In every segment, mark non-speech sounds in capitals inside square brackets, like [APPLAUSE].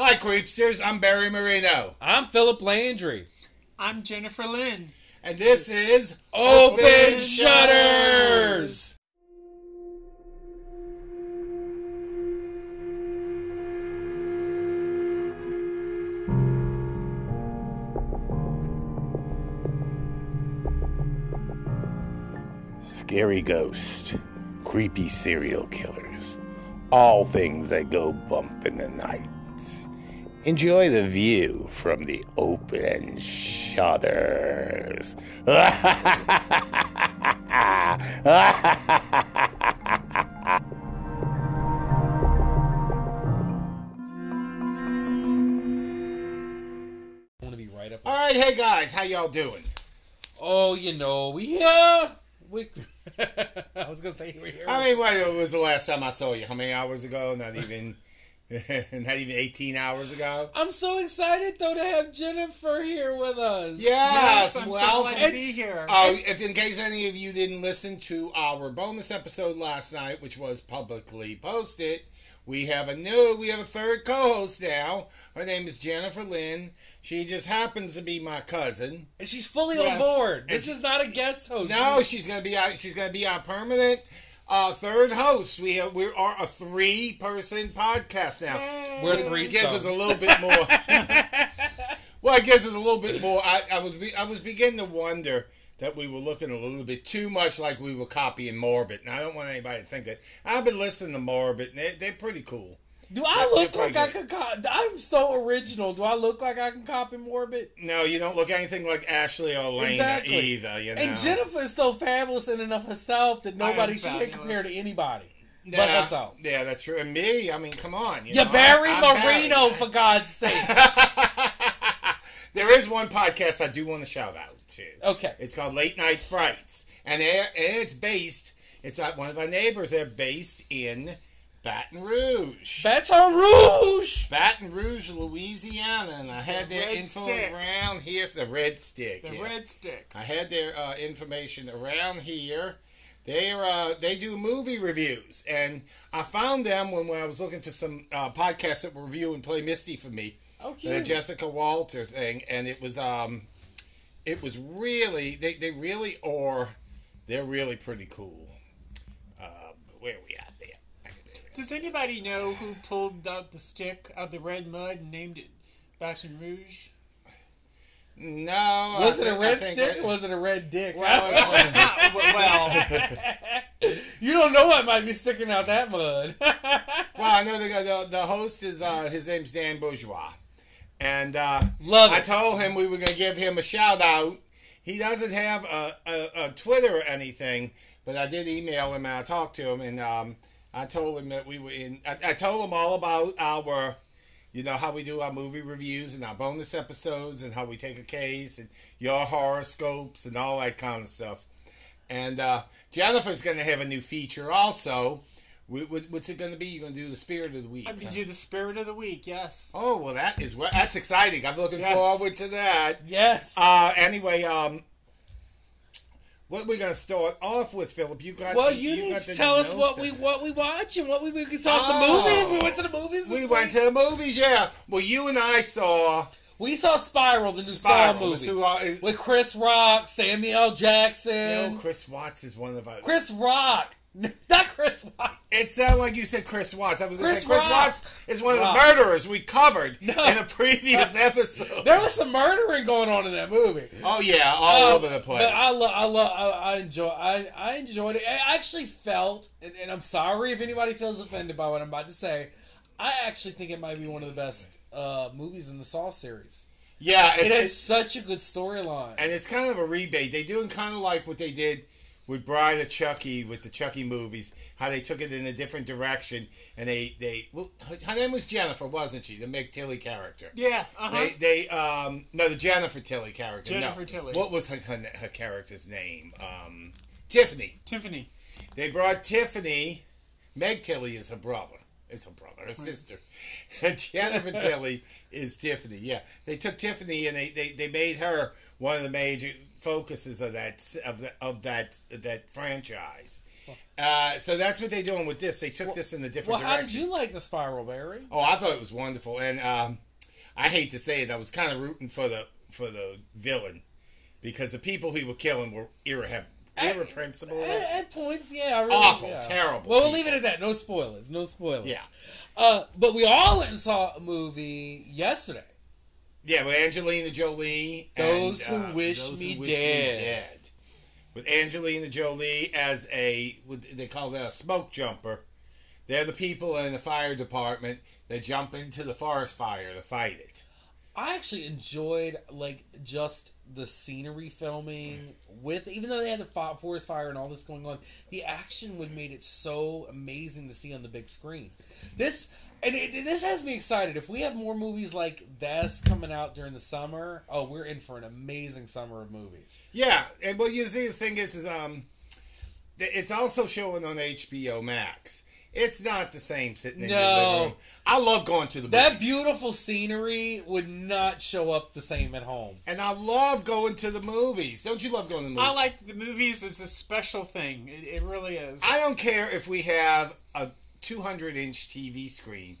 Hi, Creepsters. I'm Barry Marino. I'm Philip Landry. I'm Jennifer Lynn. And this is Open Shutters. Scary ghost, creepy serial killers, all things that go bump in the night. Enjoy the view from the open shutters. I want to be right up. All right, hey guys, how y'all doing? Oh, you know, we uh, we. [LAUGHS] I was gonna say you were here. I mean, when was the last time I saw you? How many hours ago? Not even, [LAUGHS] not even 18 hours ago. I'm so excited though to have Jennifer here with us. Yes, I'm well, so glad to be here. Oh, if in case any of you didn't listen to our bonus episode last night, which was publicly posted, we have a new, we have a third co-host now. Her name is Jennifer Lynn. She just happens to be my cousin. And she's fully Yes. on board. This And- is not a guest host. No, she's gonna be our, she's gonna be our permanent uh, third host. We have, we are a three-person podcast now. we're It three. gives us a little bit more. [LAUGHS] well, I guess it's a little bit more. I, I was be- I was beginning to wonder that we were looking a little bit too much like we were copying Morbid, and I don't want anybody to think that. I've been listening to Morbid, and they, they're pretty cool. Do I look like I pretty could? Co- I'm so original. Do I look like I can copy Morbid? No, you don't look anything like Ashley or Elena Exactly. either. You know, And Jennifer is so fabulous in and of herself that nobody am she can't compare to anybody Nah, but herself. Yeah, that's true. And me, I mean, come on. You Yeah, know, Barry I'm- I'm Marino, Barry. for God's sake. [LAUGHS] there is one podcast I do want to shout out to. Okay. It's called Late Night Frights, and, and it's based. It's at one of our neighbors. They're based in Baton Rouge, Baton Rouge. Baton Rouge, Louisiana, and I had The their info Stick. around here's the Red Stick. the yeah. red stick. I had their uh, information around here. They're uh, they do movie reviews, and I found them when, when I was looking for some uh, podcasts that were review and play Misty for me. Oh, the. Jessica Walter thing, and it was um, it was really they they really are they're really pretty cool. Uh, where are we at there? I can- Does anybody know who pulled out the stick out of the red mud and named it Baton Rouge? No, Was I it a think- I red stick I- or was it a red dick? well, it was- [LAUGHS] well, you don't know what might be sticking out that mud. [LAUGHS] well, I know the the, the host is uh, his name's Dan Bourgeois, and uh, Love I it. told him we were going to give him a shout out. He doesn't have a, a, a Twitter or anything, but I did email him and I talked to him, and um, I told him that we were in. I, I told him all about our, you know, how we do our movie reviews and our bonus episodes, and how we take a case and your horoscopes and all that kind of stuff. And uh, Jennifer's going to have a new feature also. Wh- wh- What's it going to be? You're going to do the Spirit of the Week. I huh? could do the spirit of the week. Yes. Oh well, that is well, that's exciting. I'm looking Yes. forward to that. yes. Uh, anyway, um, what we're gonna start off with, Philip? You got well, you, need got to tell us what we what we watch and what we, we saw some Oh. movies. We went to the movies. We week. went to the movies, yeah. Well, you and I saw We saw Spiral, the new Spiral. Saw movie with Chris Rock, Samuel L. you Jackson, know, Chris Watts is one of our. Chris Rock, [LAUGHS] not Chris Rock. It sounded like you said Chris Watts. I was Chris say Chris. Watts is one of the murderers we covered No. in a previous [LAUGHS] episode. There was some murdering going on in that movie. Oh yeah, all Um, over the place. But I love, I love, I, I enjoy, I, I enjoyed it. I actually felt, and, and I'm sorry if anybody feels offended by what I'm about to say. I actually think it might be one of the best uh, movies in the Saw series. yeah, It it's, has it's, such a good storyline. and it's kind of a rebate. They doing kind of like what they did with Bride of Chucky with the Chucky movies. How they took it in a different direction, and they they well, her, name was Jennifer, wasn't she? The Meg Tilly character. Yeah. Uh huh. They they um no the Jennifer Tilly character. no. Jennifer Tilly. What was her her, her character's name? Um, Tiffany. Tiffany. They brought Tiffany. Meg Tilly is her brother. It's her brother, her sister. And [LAUGHS] Jennifer Tilly is Tiffany. Yeah, they took Tiffany and they, they, they made her one of the major focuses of that of the, of that that franchise. Uh, so that's what they're doing with this. They took this in a different Well, how direction. did you like the spiral, Barry? Oh, I thought it was wonderful, and um, I hate to say it, I was kind of rooting for the for the villain because the people he were killing were irre- irrepressible. At, at points, yeah, really, Awful, yeah. terrible Well, we'll leave it at that. No spoilers. No spoilers. Yeah. Uh, but we all went and saw a movie yesterday. Yeah, with Angelina Jolie. Those and, who uh, wish Those me Who dead. Dead. With Angelina Jolie as a, they call that a smoke jumper. They're the people in the fire department that jump into the forest fire to fight it. I actually enjoyed like just the scenery filming with, even though they had the forest fire and all this going on, the action would made it so amazing to see on the big screen. This and it, it- this has me excited. If we have more movies like this coming out during the summer, oh, we're in for an amazing summer of movies. Yeah, and well, you see, the thing is, is um, it's also showing on HBO Max. It's not the same sitting in your No. living room. I love going to the That beautiful scenery would not show up the same at home. and I love going to the movies. Don't you love going to the movies? I like the movies It's a special thing. It, it really is. I don't care if we have a 200 inch TV screen.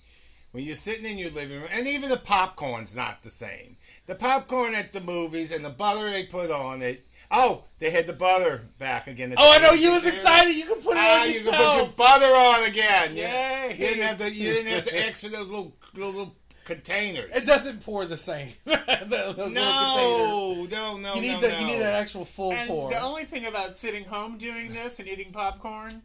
When you're sitting in your living room, and even the popcorn's not the same. The popcorn at the movies and the butter they put on it. Oh, they had the butter back again. Oh, I know you was excited. You can put it Ah, on you can put your butter on again. Yeah, You didn't have to. You didn't have to ask for those little little, little containers. It doesn't pour the same. [LAUGHS] Those little containers. no, no, no, You need no, the, no. you need an actual full and pour. the only thing about sitting home doing this and eating popcorn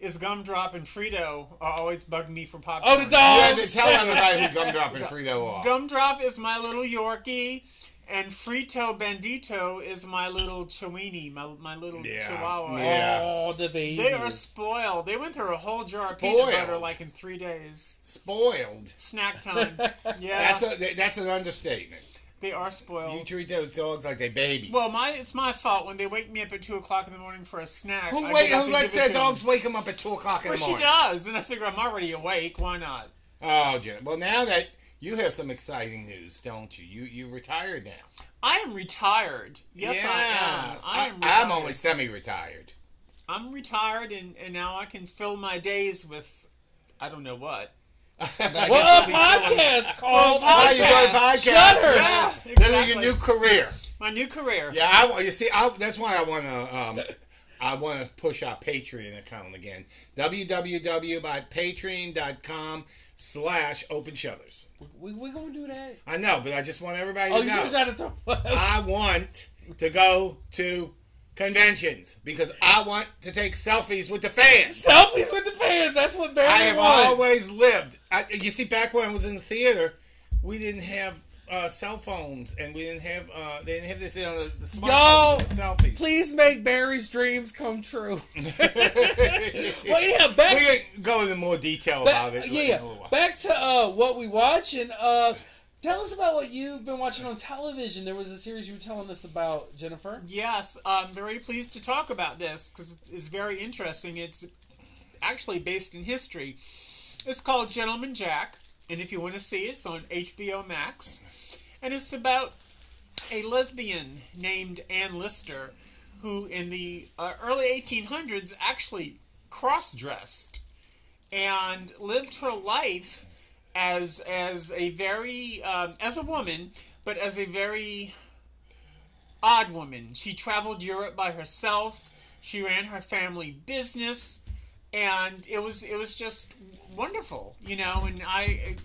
is Gumdrop and Frito are always bugging me for popcorn. Oh, the dogs! You dog! had to tell [LAUGHS] everybody who gumdrop and Frito are. Gumdrop is my little Yorkie, and Frito Bandito is my little Chiweenie, my, my little Yeah, Chihuahua. yeah. Oh, the babies. They are spoiled. They went through a whole jar of Spoiled. peanut butter like in three days. Spoiled. Snack time. [LAUGHS] Yeah, That's a that's an understatement. They are spoiled. You treat those dogs like they babies. well, my it's my fault when they wake me up at two o'clock in the morning for a snack. who I wait? Who lets their dogs wake them up at two o'clock in Well, the morning? Well, she does, and I figure I'm already awake. Why not? Oh, Jim. Well, now that you have some exciting news, don't you? You you retired now. I am retired. Yes, I am. Yes. I am. Retired. I'm only semi-retired. I'm retired, and, and now I can fill my days with I don't know what. Well, guess a podcast called. Oh, you doing podcast? Shut her. Yeah, This is your exactly. new career. My new career. Yeah, I wa- you see. I, that's why I want to. Um, I want to push our Patreon account again. www.patreon.com slash open shutters. We we gonna do that? I know, but I just want everybody Oh, to know. to throw. [LAUGHS] I want to go to conventions because I want to take selfies with the fans. Selfies with the fans. That's what Barry I have wants. always lived. I, you see, back when I was in the theater, we didn't have uh, cell phones and we didn't have uh, they didn't have this on the, the smartphones Y'all, with the selfies. Please make Barry's dreams come true. we [LAUGHS] [LAUGHS] well, yeah, back. We can go into more detail back about it. yeah, in yeah. Back to uh, what we watch and uh, tell us about what you've been watching on television. There was a series you were telling us about, Jennifer. Yes, I'm very pleased to talk about this because it's, it's very interesting. It's actually based in history. It's called Gentleman Jack, and if you want to see it, it's on HBO Max. And it's about a lesbian named Anne Lister who, in the uh, early 1800s, actually cross dressed and lived her life as as a very um, as a woman, but as a very odd woman. She traveled Europe by herself. She ran her family business, and it was it was just wonderful, you know. And I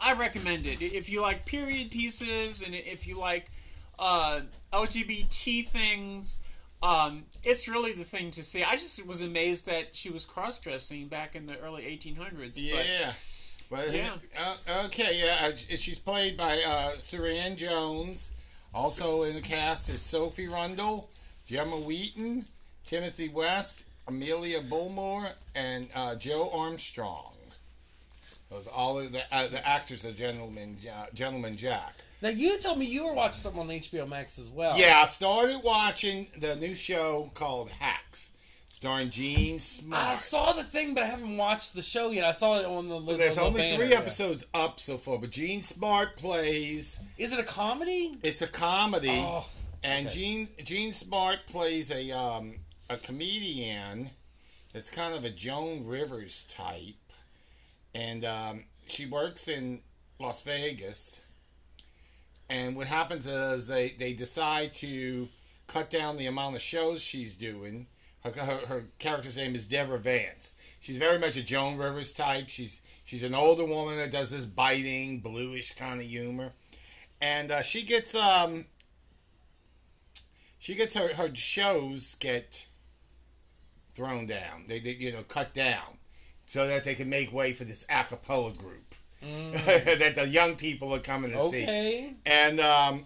I recommend it if you like period pieces and if you like uh, LGBT things. Um, it's really the thing to see. I just was amazed that she was cross dressing back in the early 1800s. But Yeah. Well, Yeah. Uh, okay, yeah. Uh, she's played by uh, Suranne Jones. Also in the cast is Sophie Rundle, Gemma Wheaton, Timothy West, Amelia Bullmore, and uh, Joe Armstrong. Those all of the, uh, the actors of Gentleman, uh, Gentleman Jack. Now you told me you were watching something on HBO Max as well. Yeah, I started watching the new show called Hacks, starring Jean Smart. I saw the thing, but I haven't watched the show yet. I saw it on the. little There's little only three yeah. episodes up so far, but Jean Smart plays. Is it a comedy? It's a comedy, Oh, and okay. Jean Jean Smart plays a um, a comedian It's kind of a Joan Rivers type, and um, she works in Las Vegas. And what happens is they they decide to cut down the amount of shows she's doing. Her, her, her character's name is Deborah Vance. She's very much a Joan Rivers type. She's she's an older woman that does this biting, bluish kind of humor, and uh, she gets um she gets her her shows get thrown down. They, they you know cut down so that they can make way for this a cappella group [LAUGHS] that the young people are coming to see. Okay. And um,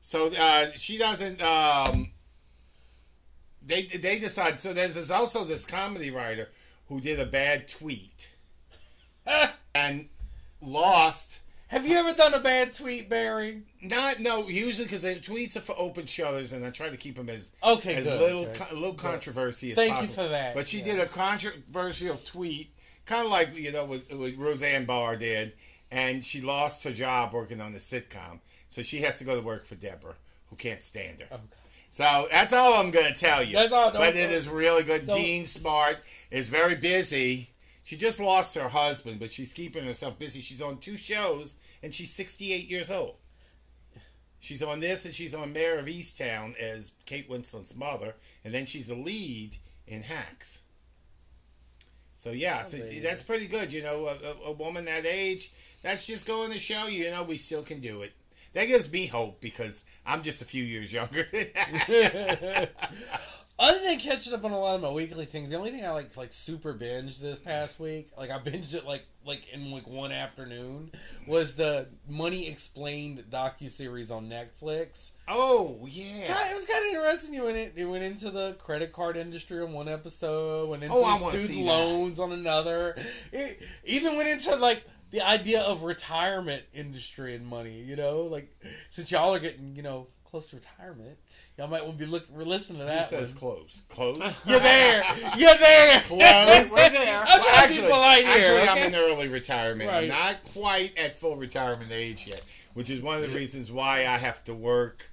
so uh, she doesn't. Um, they they decide. So there's, there's also this comedy writer who did a bad tweet [LAUGHS] and lost. Have you ever done a bad tweet, Barry? Not no. Usually because the tweets are for open shutters, and I try to keep them as Okay, as good. little good. co- little controversy as possible. Thank you for that. But she Yeah. did a controversial tweet, kind of like you know what, what Roseanne Barr did, and she lost her job working on the sitcom, so she has to go to work for Deborah, who can't stand her. Okay. So that's all I'm going to tell you. That's all, don't- but it is really good. don't- Jean Smart is very busy. She just lost her husband, but she's keeping herself busy. She's on two shows, and she's 68 years old. She's on this, and she's on Mare of Easttown as Kate Winslet's mother, and then she's a lead in Hacks. So yeah, so Unbelievable. that's pretty good. You know, a, a, woman that age, that's just going to show you, you know, we still can do it. That gives me hope because I'm just a few years younger. [LAUGHS] [LAUGHS] [LAUGHS] Other than catching up on a lot of my weekly things, the only thing I like like super binged this past week, like I [LAUGHS] binged it like like in like one afternoon, was the Money Explained docu series on Netflix. oh yeah. God, it was kind of interesting. You went in, it went into the credit card industry on one episode, went into Oh, I the wanna student that. loans on another. It even went into like the idea of retirement industry and money. You know, like since y'all are getting you know close to retirement, y'all might want to be look listening to Who that. says one. close? Close? [LAUGHS] You're there. You're there. [LAUGHS] Close. We're there. I'm trying to be polite here. actually okay? I'm in early retirement. I'm not quite at full retirement age yet, which is one of the reasons why I have to work,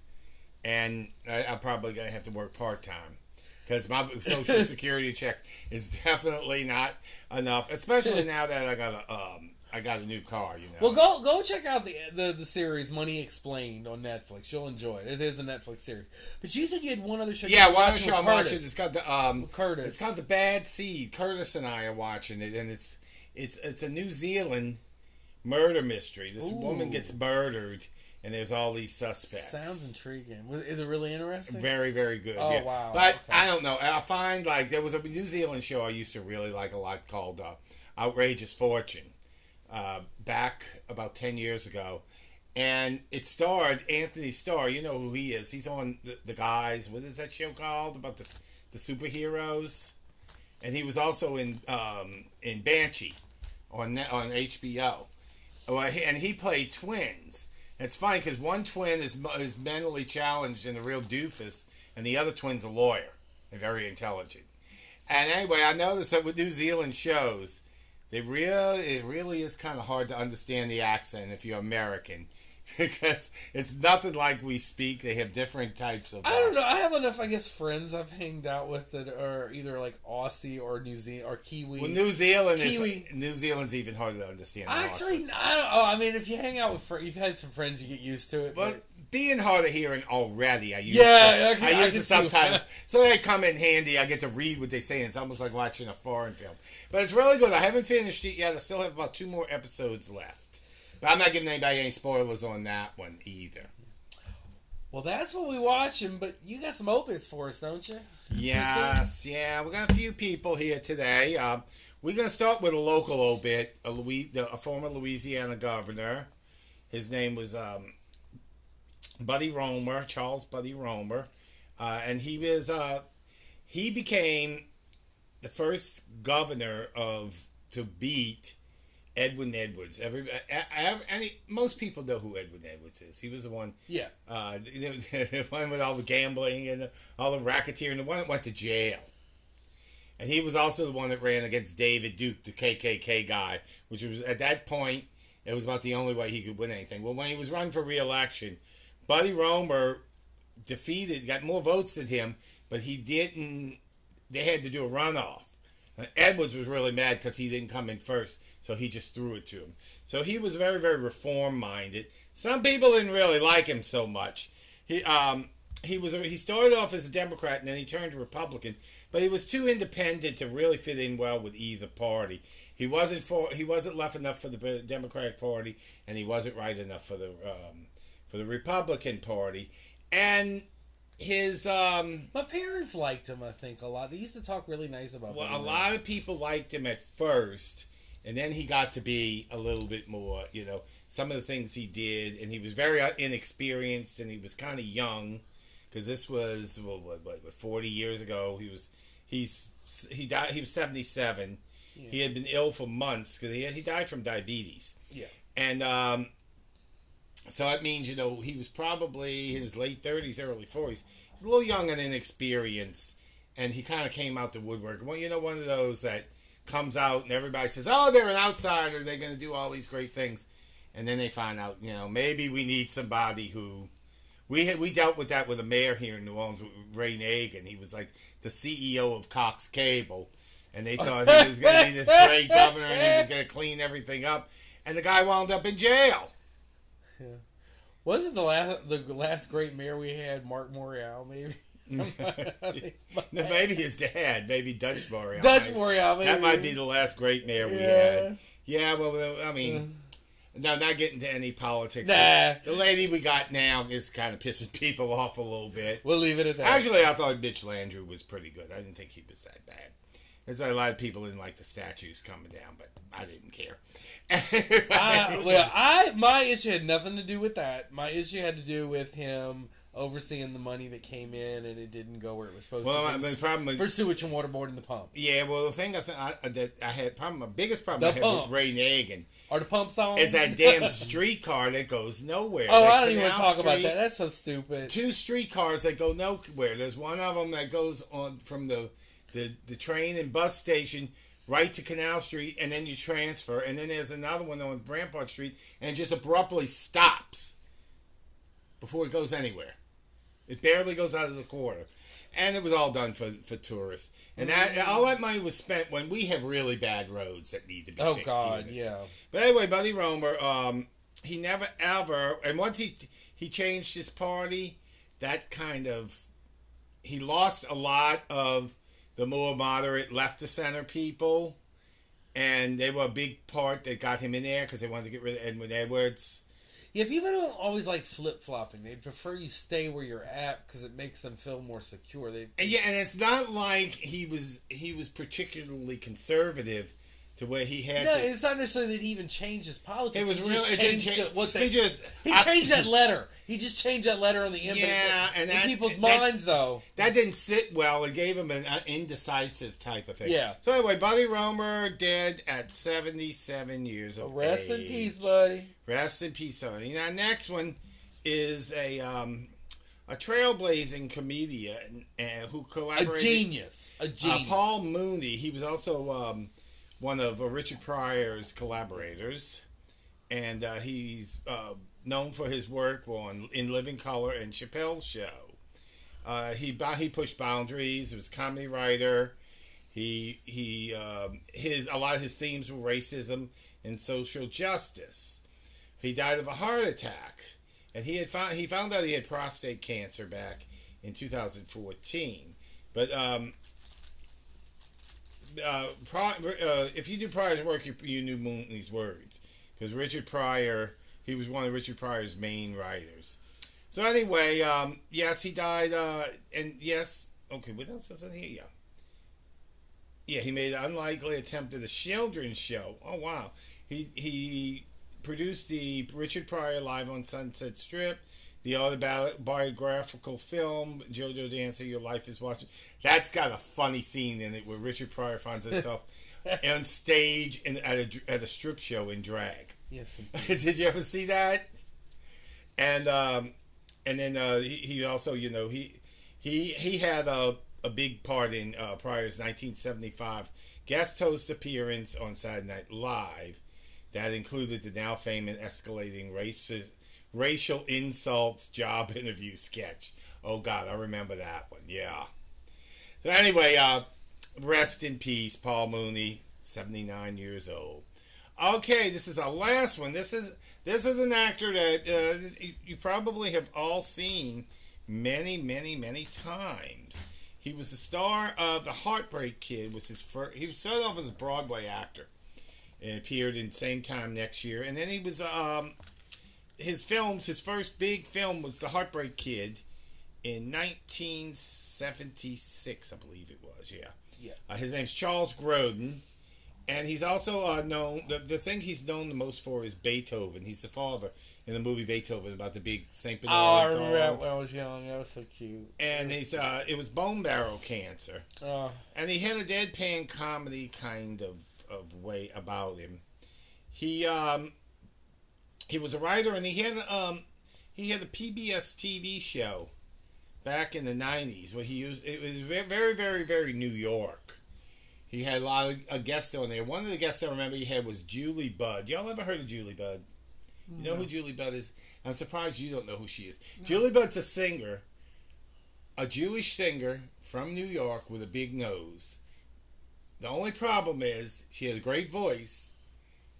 and I, I'm probably going to have to work part time because my social [LAUGHS] security check is definitely not enough, especially now that I got a um, I got a new car. You know. Well, go go check out the, the the series Money Explained on Netflix. You'll enjoy it. It is a Netflix series. But you said you had one other show. Yeah, one watching show I'm watching. It's got the um, Curtis. It's called the Bad Seed. Curtis and I are watching it, and it's it's it's a New Zealand murder mystery. This Ooh. woman gets murdered, and there's all these suspects. Sounds intriguing. Is it really interesting? very very good. Oh, yeah. wow. But Okay. I don't know. I find like there was a New Zealand show I used to really like a lot called uh, Outrageous Fortune. Uh, back about 10 years ago and it starred Anthony Starr. You know who he is. He's on the, the guys. What is that show called about the the superheroes? And he was also in um, in Banshee on on HBO. And he played twins. It's funny because one twin is is mentally challenged and a real doofus, and the other twin's a lawyer and very intelligent. And anyway, I noticed that with New Zealand shows, they really it really is kind of hard to understand the accent if you're American [LAUGHS] because it's nothing like we speak. They have different types of. I don't know. Uh, I have enough, I guess, friends I've hanged out with that are either like Aussie or New Zealand or Kiwi. Well, New Zealand Kiwi. is New Zealand's even harder to understand. Actually, Aussie. I don't. Oh, I mean, if you hang out with fr- you've had some friends, you get used to it. but being hard of hearing already, I use. Yeah, to, I can- I I use can it sometimes, so they come in handy. I get to read what they say. and It's almost like watching a foreign film, but it's really good. I haven't finished it yet. I still have about two more episodes left, but I'm not giving anybody any spoilers on that one either. well, that's what we're watching. But you got some opens for us, don't you? Yes, yeah, we got a few people here today. Um, we're gonna start with a local obit, a, Louis, a former Louisiana governor. His name was um, Buddy Roemer, Charles Buddy Roemer, uh, and he was uh, he became the first governor of to beat Edwin Edwards. Every, I, I, any, most people know who Edwin Edwards is. He was the one Yeah. uh, the, [LAUGHS] the one with all the gambling and all the racketeering, the one that went to jail. And he was also the one that ran against David Duke, the KKK guy, which was at that point, it was about the only way he could win anything. Well, when he was running for re-election, Buddy Roemer defeated, got more votes than him, but he didn't. They had to do a runoff Edwards was really mad because he didn't come in first, so he just threw it to him. So he was very, very reform minded. Some people didn't really like him so much. He um he was he started off as a Democrat and then he turned Republican, but he was too independent to really fit in well with either party. He wasn't for he wasn't left enough for the Democratic Party, and he wasn't right enough for the um, for the Republican Party, and his um My parents liked him, I think, a lot. They used to talk really nice about well, him. a lot of people liked him at first, and then he got to be a little bit more, you know, some of the things he did, and he was very uh, inexperienced, and he was kind of young, because this was well, what, what, what, forty years ago. He was he's he died. He was seventy seven. He had been ill for months because he he died from diabetes, Yeah. and um, so that means you know he was probably in his late thirties, early forties. He's a little young and inexperienced, and he kind of came out the woodwork. Well, you know, one of those that comes out and everybody says, "Oh, they're an outsider. They're going to do all these great things," and then they find out, you know, maybe we need somebody who. We had, we dealt with that with a mayor here in New Orleans, Ray Nagin. He was like the CEO of Cox Cable, and they thought he was going to be this great governor and he was going to clean everything up. And the guy wound up in jail. Wasn't the last the last great mayor we had Mark Morial? Maybe [LAUGHS] No, [LAUGHS] maybe his dad, maybe Dutch Morial. Dutch Morial. Maybe That might be the last great mayor we Yeah. had. Yeah, well, I mean, no, not getting to any politics. Nah. The lady we got now is kind of pissing [LAUGHS] people off a little bit. We'll leave it at that. Actually, I thought Mitch Landrieu was pretty good. I didn't think he was that bad. There's a lot of people didn't like the statues coming down, but I didn't care. [LAUGHS] I, [LAUGHS] well, I my issue had nothing to do with that. My issue had to do with him overseeing the money that came in and it didn't go where it was supposed Well, to. For- the problem with- for sewage and waterboard in the pump. yeah, well, the thing I, th- I that I had problem, my biggest problem The I had pumps. with Ray Nagin Are the pumps on? is that damn [LAUGHS] streetcar that goes nowhere. oh, That I don't even Canal talk about that. That's so stupid. two streetcars that go nowhere. There's one of them that goes on from the, the the train and bus station right to Canal Street, and then you transfer. And then there's another one on Rampart Street, and it just abruptly stops before it goes anywhere. It barely goes out of the corner. And it was all done for, for tourists. And that all that money was spent when we have really bad roads that need to be Oh fixed. God, in this yeah. but anyway, Buddy Roemer, um, he never ever, and once he he changed his party, that kind of he lost a lot of the more moderate left to center people, and they were a big part that got him in there because they wanted to get rid of Edwin Edwards. Yeah, people don't always like flip flopping. They prefer you stay where you're at because it makes them feel more secure. They And yeah, and it's not like he was he was particularly conservative to where he had no, to. it's not necessarily that he even changed his politics. It was he real. just It didn't changed change. it- what he they just he I- changed that letter. He just changed that letter on the end. Yeah, and in that- people's that- minds though. That didn't sit well. It gave him an uh, indecisive type of thing. Yeah. So anyway, Buddy Roemer dead at seventy-seven years of Rest in peace, buddy. Rest in peace, Sonny. Now, next one is a um, a trailblazing comedian uh, who A collaborated. genius. A Uh, genius. Paul Mooney. He was also um, one of uh, Richard Pryor's collaborators, and uh, he's uh, known for his work on In Living Color and Chappelle's Show. Uh, he he pushed boundaries. He was a comedy writer. He he um, his a lot of his themes were racism and social justice. He died of a heart attack, and he had found he found out he had prostate cancer back in 2014. But um, uh, uh, if you do Pryor's work, you, you knew Mooney's words because Richard Pryor, he was one of Richard Pryor's main writers. So anyway, um, yes, he died, uh, and yes, okay, what else is in here? Yeah, yeah, he made an unlikely attempt at a children's show. Oh wow, he he produced the Richard Pryor Live on Sunset Strip, the autobiographical film JoJo Dancer, Your Life Is Watching. That's got a funny scene in it where Richard Pryor finds himself [LAUGHS] on stage in, at a at a strip show in drag. yes. [LAUGHS] Did you ever see that? And um, and then uh, he, he also, you know, he he he had a a big part in uh, Pryor's 1975 guest host appearance on Saturday Night Live. That included the now famous escalating racist, racial insults job [LAUGHS] interview sketch. Oh God, I remember that one. Yeah. So anyway, uh, Rest in peace, Paul Mooney, 79 years old. Okay, this is our last one. This is this is an actor that uh, you, you probably have all seen many, many, many times. He was the star of The Heartbreak Kid. Was his first? He started off as a Broadway actor. and appeared in same time next year, and then he was um, his films. His first big film was The Heartbreak Kid in 1976, I believe it was. Yeah. Yeah. Uh, his name's Charles Grodin, and he's also uh, known. The, the thing he's known the most for is Beethoven. He's the father in the movie Beethoven about the big Saint Oh, I remember dog. when I was young. That was so cute. And he's uh, it was bone marrow cancer, Uh, and he had a deadpan comedy kind of of way about him. He um he was a writer, and he had um he had a PBS TV show back in the '90s where he used it was very very very New York. He had a lot of a guest on there. One of the guests I remember he had was Julie Budd. Y'all ever heard of Julie Budd? You know who Julie Budd is? I'm surprised you don't know who she is. Julie Budd's a singer, a Jewish singer from New York with a big nose. The only problem is she has a great voice,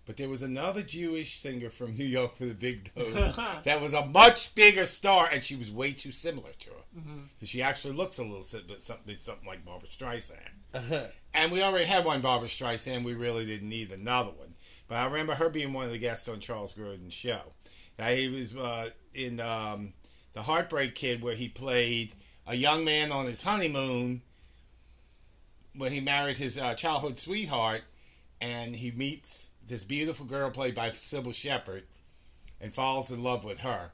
but there was another Jewish singer from New York for the big [LAUGHS] nose that was a much bigger star, and she was way too similar to her. Because she actually looks a little bit something, something like Barbra Streisand. And we already had one Barbra Streisand. We really didn't need another one. But I remember her being one of the guests on Charles Grodin's show. Now, he was uh, in um, The Heartbreak Kid, where he played a young man on his honeymoon when he married his uh, childhood sweetheart, and he meets this beautiful girl played by Cybill Shepherd and falls in love with her.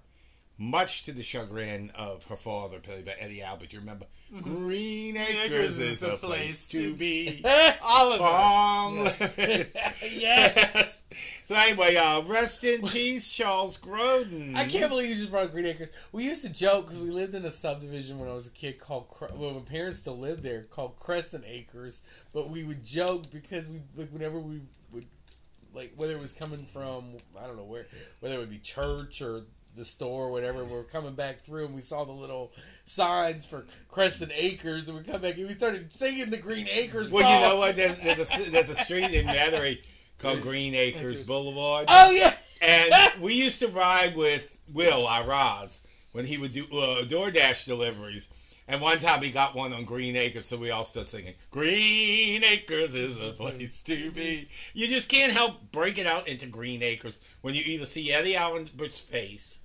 Much to the chagrin of her father, played by Eddie Albert. You remember? Green Acres is a place to be. [LAUGHS] Oliver. Long [LAUGHS] Yes. so anyway, uh, rest in peace, Charles Grodin. I can't believe you just brought Green Acres. We used to joke because we lived in a subdivision when I was a kid called, Cre- well, my parents still lived there, called Crescent Acres. But we would joke because we, like, whenever we would, like, whether it was coming from, I don't know where, whether it would be church or the store or whatever, we were coming back through and we saw the little signs for Crescent Acres and we come back and we started singing the Green Acres Well, song. you know what? There's, there's a there's a street in Metairie called Green Acres, Acres. Boulevard, Oh, yeah. and [LAUGHS] we used to ride with Will, our Roz, when he would do uh, DoorDash deliveries. And one time he got one on Green Acres, so we all started singing, Green Acres is a place to be. You just can't help breaking out into Green Acres when you either see Eddie Allenbert's face,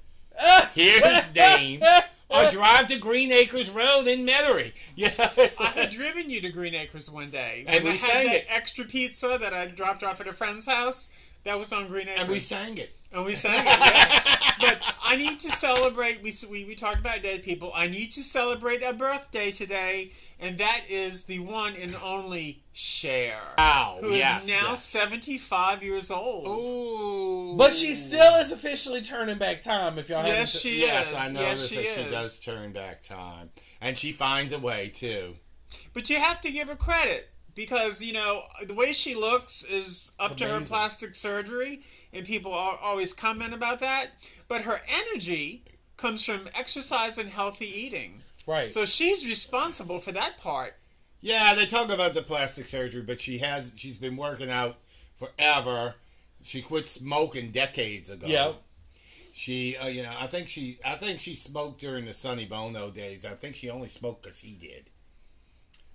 hear his [LAUGHS] name, or drive to Green Acres Road in Metairie. [LAUGHS] You know, I had driven you to Green Acres one day. And we I had sang that it. extra pizza that I dropped off at a friend's house. That was on Green Acres. and we sang it. And we sang it. Yeah. but I need to celebrate. We, we we talked about dead people. I need to celebrate a birthday today, and that is the one and only Cher, Wow, who is yes, now yes. seventy five years old. Ooh. But she still is officially turning back time. If y'all Yes, haven't, she Yes, is. I know yes, she that she does turn back time. And she finds a way, too. But you have to give her credit because you know the way she looks is up It's to her plastic surgery, and people always comment about that. But her energy comes from exercise and healthy eating. right? So she's responsible for that part. Yeah, they talk about the plastic surgery, but she has she's been working out forever. She quit smoking decades ago. Yeah. She, uh, you know, I think she, I think she smoked during the Sonny Bono days. I think she only smoked because he did.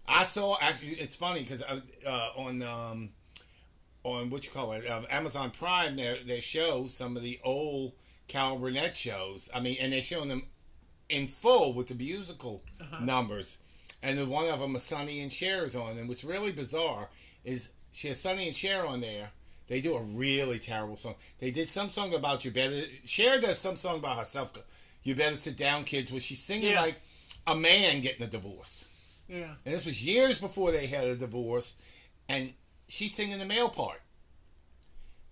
I saw actually, it's funny because uh, uh, on um, on what you call it, uh, Amazon Prime, they they show some of the old Carol Burnett shows. I mean, and they're showing them in full with the musical numbers. And the one of them is Sonny and Cher's on. And what's really bizarre is she has Sonny and Cher on there. They do a really terrible song. They did some song about you better. Cher does some song about herself. You better sit down, kids. Where she's singing Yeah. like a man getting a divorce. Yeah. And this was years before they had a divorce. And she's singing the male part.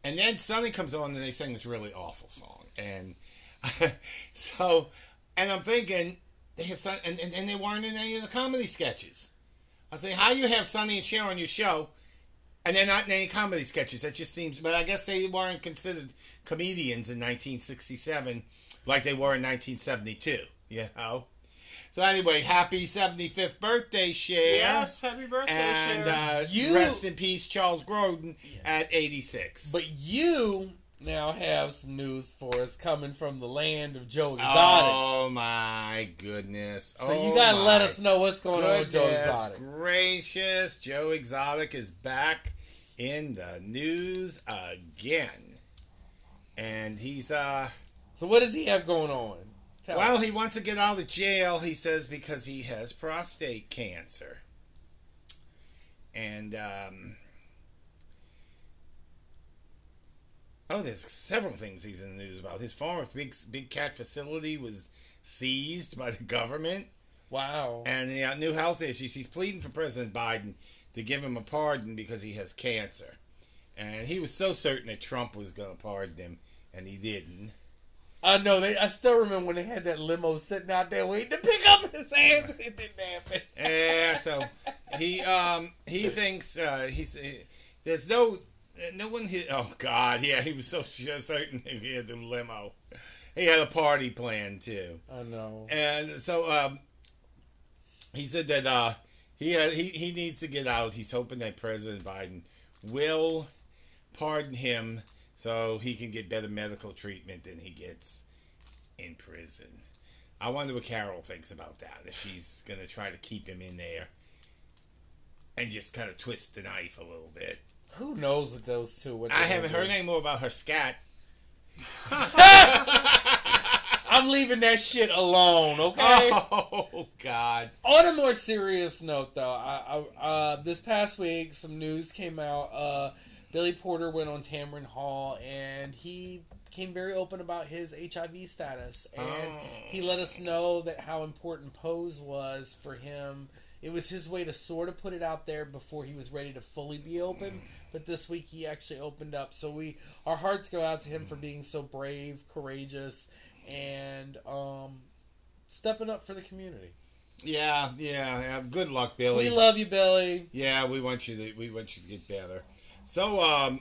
And then Sonny comes on and they sing this really awful song. And [LAUGHS] so, and I'm thinking, they have Son, and, and, and they weren't in any of the comedy sketches. I say, how you have Sonny and Cher on your show, and they're not in any comedy sketches? That just seems, but I guess they weren't considered comedians in 1967 like they were in 1972, you know? So anyway, happy 75th birthday, Cher. Yes, happy birthday, And Cher. uh, You- rest in peace, Charles Grodin at 86. But you now have some news for us coming from the land of Joe Exotic. Oh my goodness! so oh you gotta let us know what's going on with Joe Goodness Exotic. gracious! Joe Exotic is back in the news again, and he's uh. So what does he have going on? Tell Well, he wants to get out of jail. He says because he has prostate cancer, and um. Oh, there's several things he's in the news about. His former big big cat facility was seized by the government. wow. And the uh, new health issues. He's pleading for President Biden to give him a pardon because he has cancer. And he was so certain that Trump was going to pardon him, and he didn't. I know. They. I still remember when they had that limo sitting out there waiting to pick up his ass. [LAUGHS] It didn't happen. Yeah, so he um he thinks uh, he's uh, there's no no one hit. Oh God, yeah, he was so [LAUGHS] sure- certain he had the limo. He had a party plan too. I know. And so um, he said that uh, he, uh, he he needs to get out. He's hoping that President Biden will pardon him so he can get better medical treatment than he gets in prison. I wonder what Carol thinks about that. If she's gonna try to keep him in there and just kind of twist the knife a little bit. Who knows what those two? What I haven't heard any more about her scat. [LAUGHS] I'm leaving that shit alone. Okay. [LAUGHS] Oh God! On a more serious note, though, I, I, uh, this past week some news came out. Uh, Billy Porter went on Tamron Hall and he became very open about his HIV status, and Oh. he let us know that how important Pose was for him. It was his way to sort of put it out there before he was ready to fully be open. But this week he actually opened up. So we, our hearts go out to him for being so brave, courageous, and um, stepping up for the community. Yeah, yeah. yeah. Good luck, Billy. We love you, Billy. Yeah, we want you to we want you to get better. So, um,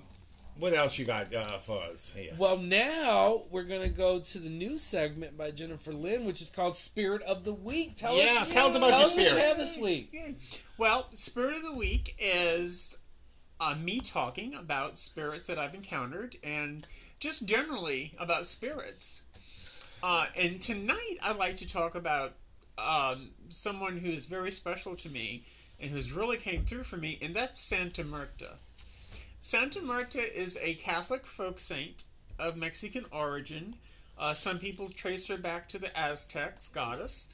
what else you got uh, for us here? Well, now we're gonna go to the new segment by Jennifer Lynn, which is called Spirit of the Week. Tell us, Yeah, us, tell us about tell your us what you spirit. have this week. Well, Spirit of the Week is uh, me talking about spirits that I've encountered and just generally about spirits. Uh, and tonight I'd like to talk about um, someone who is very special to me and who's really came through for me, and that's Santa Muerte. Santa Muerte is a Catholic folk saint of Mexican origin. Uh, some people trace her back to the Aztecs goddess.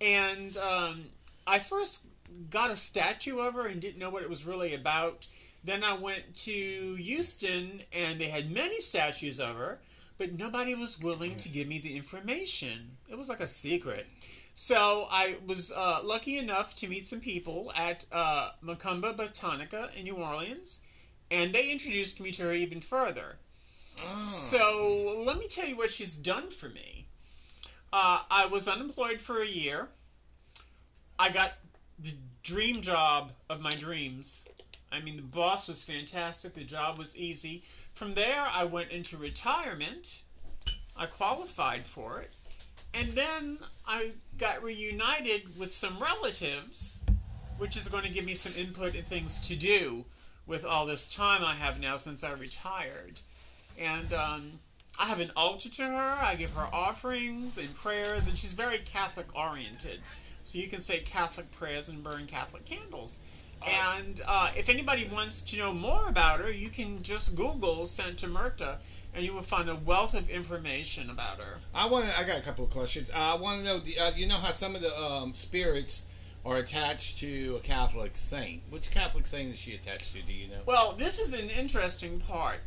And um, I first got a statue of her and didn't know what it was really about. Then I went to Houston and they had many statues of her, but nobody was willing to give me the information. It was like a secret. So I was uh, lucky enough to meet some people at uh, Macumba Botanica in New Orleans, and they introduced me to her even further. So let me tell you what she's done for me. Uh, I was unemployed for a year. I got the dream job of my dreams. I mean, the boss was fantastic. The job was easy. From there, I went into retirement. I qualified for it. And then I got reunited with some relatives, which is going to give me some input and things to do with all this time I have now since I retired. And um, I have an altar to her. I give her offerings and prayers, and she's very Catholic oriented. So you can say Catholic prayers and burn Catholic candles. And uh, if anybody wants to know more about her, you can just Google Santa Muerte, and you will find a wealth of information about her. I want. I got a couple of questions. Uh, I want to know. The, uh, you know how some of the um, spirits are attached to a Catholic saint. Which Catholic saint is she attached to? Do you know? Well, this is an interesting part.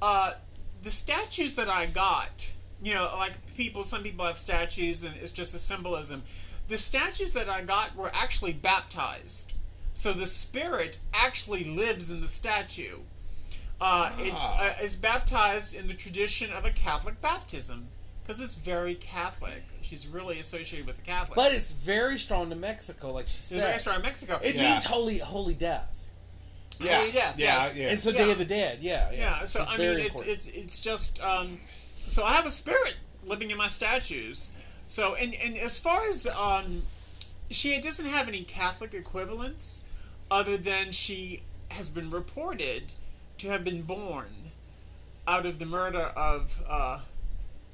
Uh, the statues that I got, you know, like people, some people have statues and it's just a symbolism. The statues that I got were actually baptized. So the spirit actually lives in the statue. Uh, It's Ah. uh, it's baptized in the tradition of a Catholic baptism because it's very Catholic. She's really associated with the Catholics. But it's very strong to Mexico, like she it's very strong in Mexico. It Yeah. means holy, holy death. yeah, Holy Death, yeah, yes. yeah. It's the Yeah. Day of the Dead. Yeah, yeah. Yeah, so It's I very mean, it's, important. it's it's just um, so I have a spirit living in my statues, So, and and as far as um, she doesn't have any Catholic equivalents, other than she has been reported to have been born out of the murder of uh,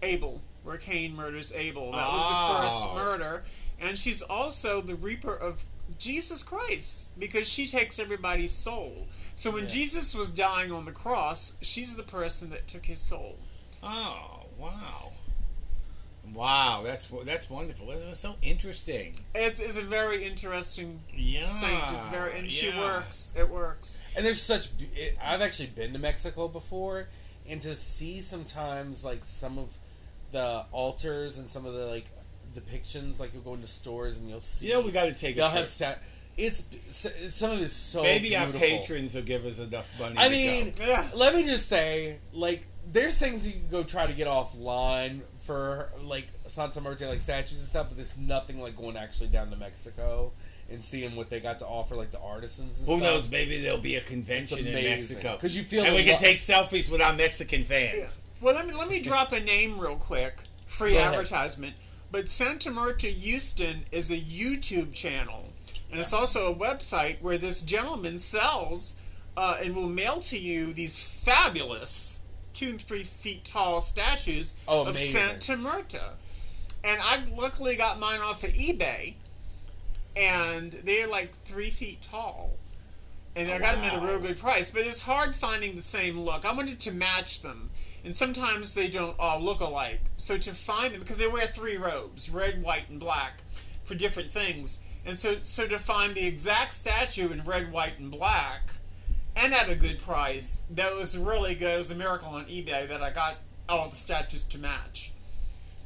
Abel, where Cain murders Abel. That was the first Oh. murder, and she's also the reaper of Jesus Christ because she takes everybody's soul. So when Yeah. Jesus was dying on the cross, she's the person that took his soul. Oh, wow. Wow, that's that's wonderful. That's so interesting. It's, it's a very interesting Yeah. saint. It's very and she works. It works. And there's such. It, I've actually been to Mexico before, and to see sometimes like some of the altars and some of the like depictions, like you'll go into stores and you'll see. Yeah, we got to take They'll a have stat. It's some of it is so. Maybe our patrons will give us enough money. I mean. Yeah. let me just say, like, there's things you can go try to get offline for, like, Santa Muerte, like statues and stuff, but there's nothing like going actually down to Mexico and seeing what they got to offer, like the artisans and who stuff. knows? Maybe there'll be a convention in Mexico because you feel and we the can lo- take selfies with our Mexican fans. Well, let me let me drop a name real quick. Free Go ahead. advertisement. But Santa Muerte Houston is a YouTube channel, and it's also a website where this gentleman sells uh, and will mail to you these fabulous two and three feet tall statues Oh, of amazing. Santa Muerte. And I luckily got mine off of eBay, and they're like three feet tall. And I got them at a real good price, but it's hard finding the same look. I wanted to match them, and sometimes they don't all look alike. So to find them, because they wear three robes, red, white, and black, for different things, and so so to find the exact statue in red, white, and black, and at a good price, that was really good. It was a miracle on eBay that I got all the statues to match.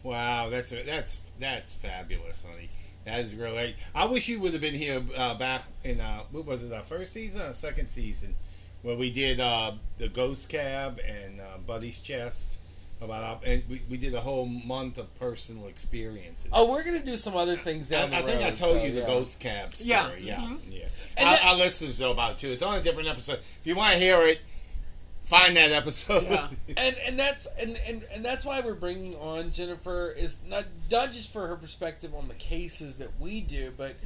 Wow, that's that's that's fabulous, honey. That is great. I wish you would have been here uh, back in uh, what was it, our first season or second season, where we did uh, the Ghost Cab and uh, Buddy's Chest about our, and we, we did a whole month of personal experiences. Oh, we're gonna do some other things I, down the road. I think I told so, you the yeah. Ghost Cab story. Yeah, Yeah, mhm. yeah. And Our, that- our listeners know about it too. It's on a different episode. If you want to hear it, find that episode. Yeah. [LAUGHS] and and that's and, and and that's why we're bringing on Jennifer is not not just for her perspective on the cases that we do, but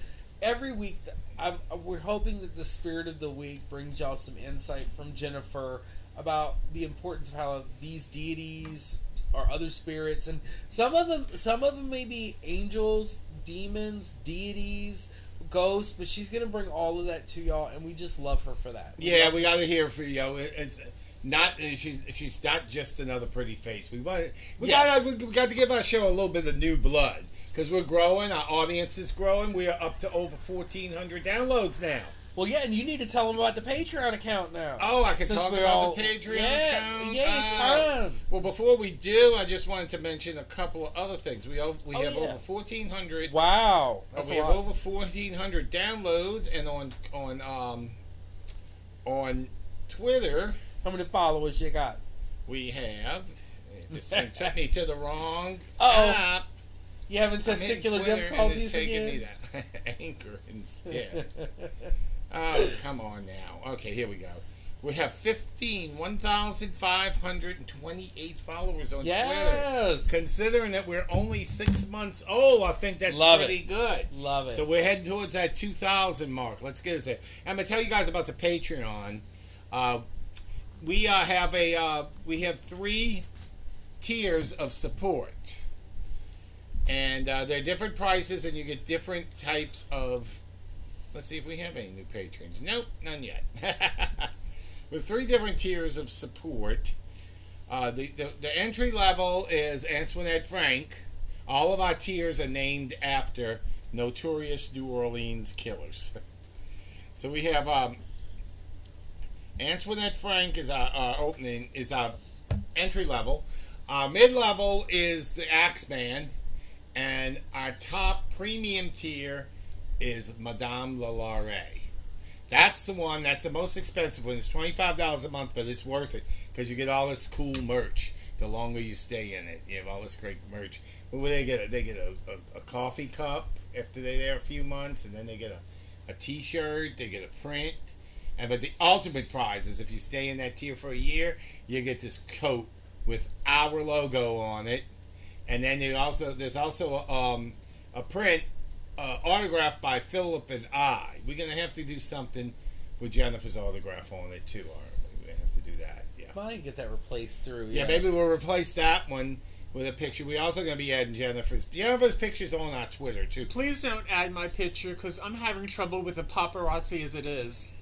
every week I'm, we're hoping that the spirit of the week brings y'all some insight from Jennifer about the importance of how these deities are other spirits, and some of them some of them may be angels, demons, deities. Ghosts, but she's gonna bring all of that to y'all, and we just love her for that. Yeah, we got to hear for you. know, It's not she's she's not just another pretty face. We want we Yes. got we got to give our show a little bit of new blood because we're growing. Our audience is growing. We are up to over fourteen hundred downloads now. Well, yeah, and you need to tell them about the Patreon account now. Oh, I can Since talk about all- the Patreon yeah, account. Yeah, it's Uh, time. Well, before we do, I just wanted to mention a couple of other things. We we Oh, have yeah. over fourteen hundred. Wow, Uh, we have lot. over fourteen hundred downloads, and on on um on Twitter How many followers you got? we have. This thing took me to the wrong Uh-oh. app. You having testicular Twitter, difficulties again? me to Anchor instead. [LAUGHS] oh, come on now. Okay, here we go. We have 15, 1,528 followers on Twitter. yes, Considering that we're only six months old, I think that's Love pretty good. love it. So we're heading towards that 2,000 mark. Let's get us there. I'm gonna tell you guys about the Patreon. Uh, we uh, have a uh, we have three tiers of support, and uh, they're different prices, and you get different types of. Let's see if we have any new patrons. Nope, none yet. [LAUGHS] With three different tiers of support. Uh, the, the the entry level is Antoinette Frank. All of our tiers are named after notorious New Orleans killers. [LAUGHS] so we have um, Antoinette Frank is our, our opening is our entry level. Our mid level is the Axeman, and our top premium tier is Madame LaLaurie. That's the one. That's the most expensive one. It's twenty five dollars a month, but it's worth it because you get all this cool merch. The longer you stay in it, you have all this great merch. Do they get? They get a, a, a coffee cup after they're there a few months, and then they get a, a T-shirt. They get a print. And but the ultimate prize is if you stay in that tier for a year, you get this coat with our logo on it, and then there also there's also um, a print uh, autographed by Philip and I. We're gonna have to do something with Jennifer's autograph on it too, aren't we? We're gonna have to do that. Yeah. Might get that replaced through. Yeah, maybe we'll replace that one with a picture. We're also gonna be adding Jennifer's Jennifer's pictures on our Twitter too. Please don't add my picture because I'm having trouble with the paparazzi as it is.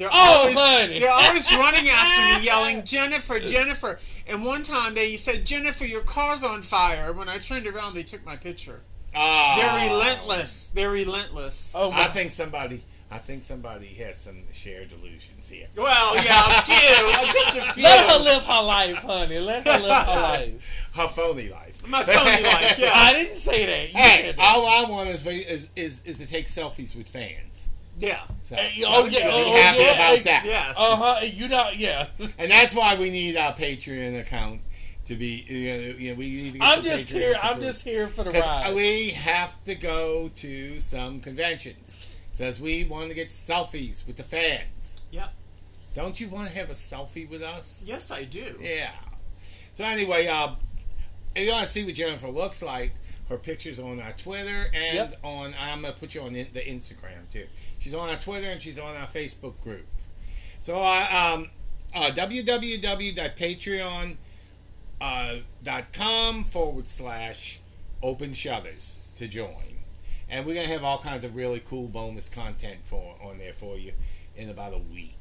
They're Oh, always, honey. They're always running after me, yelling, [LAUGHS] Jennifer, Jennifer. And one time they said, Jennifer, your car's on fire. When I turned around, they took my picture. Ah. They're relentless. They're relentless. Oh, my. I think somebody. I think somebody has some shared delusions here. Well, yeah, a [LAUGHS] few. Just a few. Let her live her life, honey. Let her live her life. Her phony life. My phony life, [LAUGHS] yeah. I didn't say that. You Hey, said that. all I want is, is is is to take selfies with fans. Yeah. So, Hey, oh, yeah, really oh, happy yeah, about hey, that. Yes. Uh huh. You know, yeah. [LAUGHS] And that's why we need our Patreon account to be. You know, you know, we need to get I'm some just Patreon here. I'm just here for the ride. we have to go to some conventions. Says we want to get selfies with the fans. Yep. Don't you want to have a selfie with us? Yes, I do. Yeah. So anyway, uh, if you want to see what Jennifer looks like, her pictures on our Twitter and Yep. on I'm gonna put you on the the Instagram too. She's on our Twitter and she's on our Facebook group. So uh, um, uh, www.patreon uh, dot com forward slash open shutters to join, and we're gonna have all kinds of really cool bonus content for on there for you in about a week.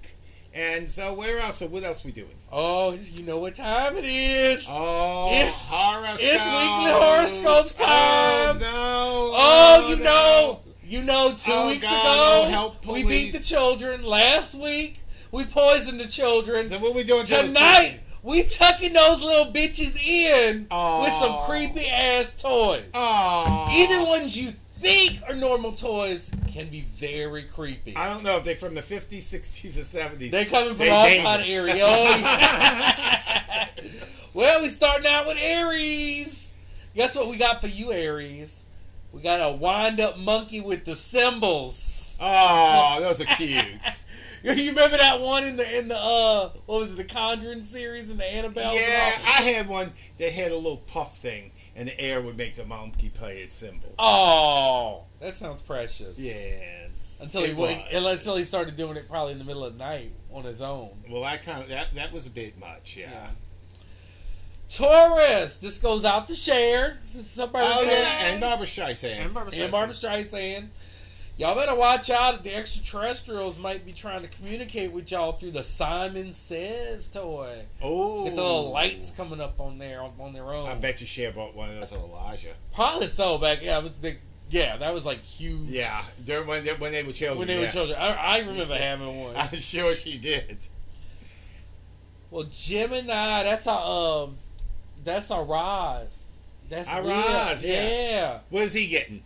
And so where else? So what else we doing? oh, you know what time it is. Oh, It's- horoscopes. it's weekly horoscopes oh, time. Oh, no. Oh, you no. know, you know, two Oh, weeks God, ago, help, we beat the children. Last week, we poisoned the children. So what we doing Tonight, we tucking those little bitches in Aw. with some creepy ass toys. people? Aw. Even ones you think are normal toys can be very creepy. I don't know if they're from the 50s, 60s, or 70s. They're coming from They all kind of dangerous. area. Oh, yeah. [LAUGHS] well, we starting out with Aries. Guess what we got for you, Aries? We got a wind up monkey with the cymbals. Oh, those are cute. [LAUGHS] You remember that one in the in the uh what was it the Conjuring series and the Annabelle? yeah, I had one that had a little puff thing, and the air would make the monkey play its cymbals. Oh, that sounds precious. Yes. Until he went, until he started doing it probably in the middle of the night on his own. Well, that kind of that that was a bit much. Yeah. Yeah. Taurus, this goes out to Cher. This Oh yeah, and Barbra Streisand. And Barbra And Barbra Streisand. Y'all better watch out. The extraterrestrials might be trying to communicate with y'all through the Simon Says toy. Oh, Get the little lights coming up on there on, on their own. I bet you Cher bought one of those Elijah. Probably so back. Yeah, but the, yeah, that was like huge. Yeah, during when they, when they were children. when they yeah. were children. I, I remember [LAUGHS] having one. I'm sure she did. Well, Gemini, that's our um, that's our Roz. That's Our yeah, Roz, yeah. yeah. What is he getting?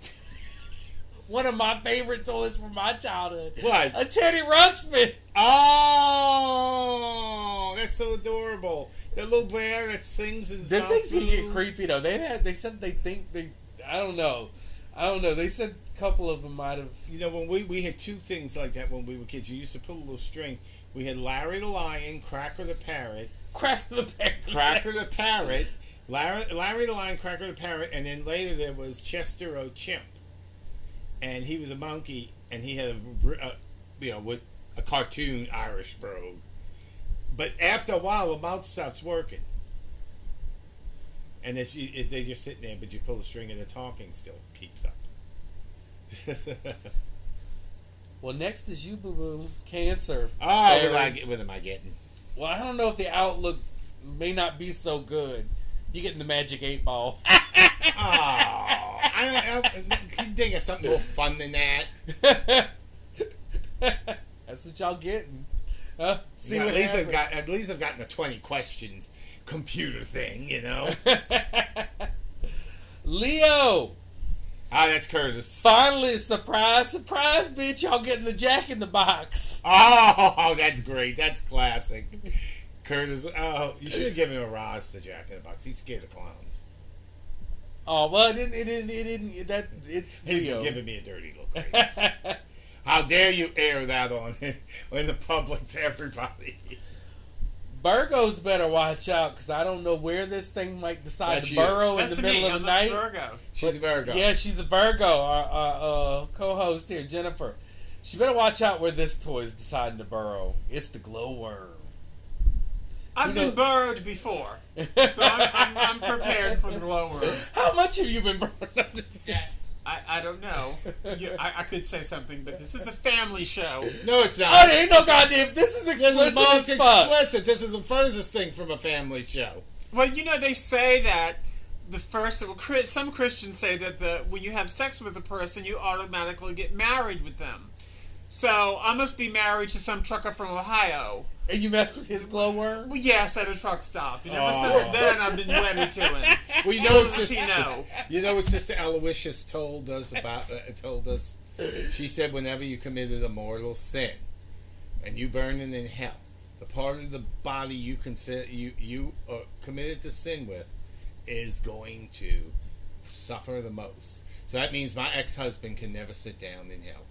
One of my favorite toys from my childhood. What? A Teddy Ruxpin. Oh, that's so adorable. That little bear that sings and Them things can get creepy though. They had they said they think they I don't know. I don't know. They said a couple of them might have You know, when we, we had two things like that when we were kids. You used to pull a little string. We had Larry the Lion, Cracker the Parrot, cracked the back. Cracker the Parrot, Larry, Larry the Lion, Cracker the Parrot, and then later there was Chester O'Chimp, and he was a monkey, and he had a, a you know with a cartoon Irish brogue. But after a while, the mouth stops working, and it's, it, they just sitting there. But you pull the string, and the talking still keeps up. [LAUGHS] Well, next is you, boo boo. Cancer. oh, what, am I, what am I getting? Well, I don't know if the outlook may not be so good. You getting the magic eight ball. [LAUGHS] Oh, I don't. I, can you think of something more fun than that? [LAUGHS] That's what y'all getting. Huh? See Yeah, at least I've got. At least I've gotten the twenty questions computer thing. You know. [LAUGHS] Leo. Ah, that's Curtis. Finally, surprise, surprise, bitch! Y'all getting the Jack in the Box. Oh, [LAUGHS] that's great. That's classic. Curtis. Oh, you should have given him a Roz to Jack in the Box. He's scared of clowns. Oh well, it didn't. It didn't. It didn't. That it's He's Leo. giving me a dirty look. Right. [LAUGHS] How dare you air that on [LAUGHS] in the public to everybody? Virgos better watch out because I don't know where this thing might decide That's to you. burrow in That's the me. middle of I'm the a night. Virgo. She's a Virgo. Yeah, she's a Virgo. Our, our uh, co-host here, Jennifer. She better watch out where this toy is deciding to burrow. It's the glowworm. I've You been know- burrowed before, so I'm, I'm, I'm prepared for the glowworm. [LAUGHS] How much have you been burrowed? [LAUGHS] I, I don't know. You, I, I could say something, but this is a family show. No, it's Oh, not. there ain't no goddamn. This is explicit. This is most explicit. This is the furthest thing from a family show. Well, you know they say that the first well, Chri- some Christians say that the when you have sex with a person, you automatically get married with them. So I must be married to some trucker from Ohio. And you messed with his glowworm? Well, yes, at a truck stop, and ever Oh. since then I've been wedded to him. [LAUGHS] We know Little it's does just know. You know what Sister Aloysius told us about? Uh, told us. She said, whenever you committed a mortal sin, and you burning in hell, the part of the body you consider you you uh, committed the sin with is going to suffer the most. So that means my ex-husband can never sit down in hell.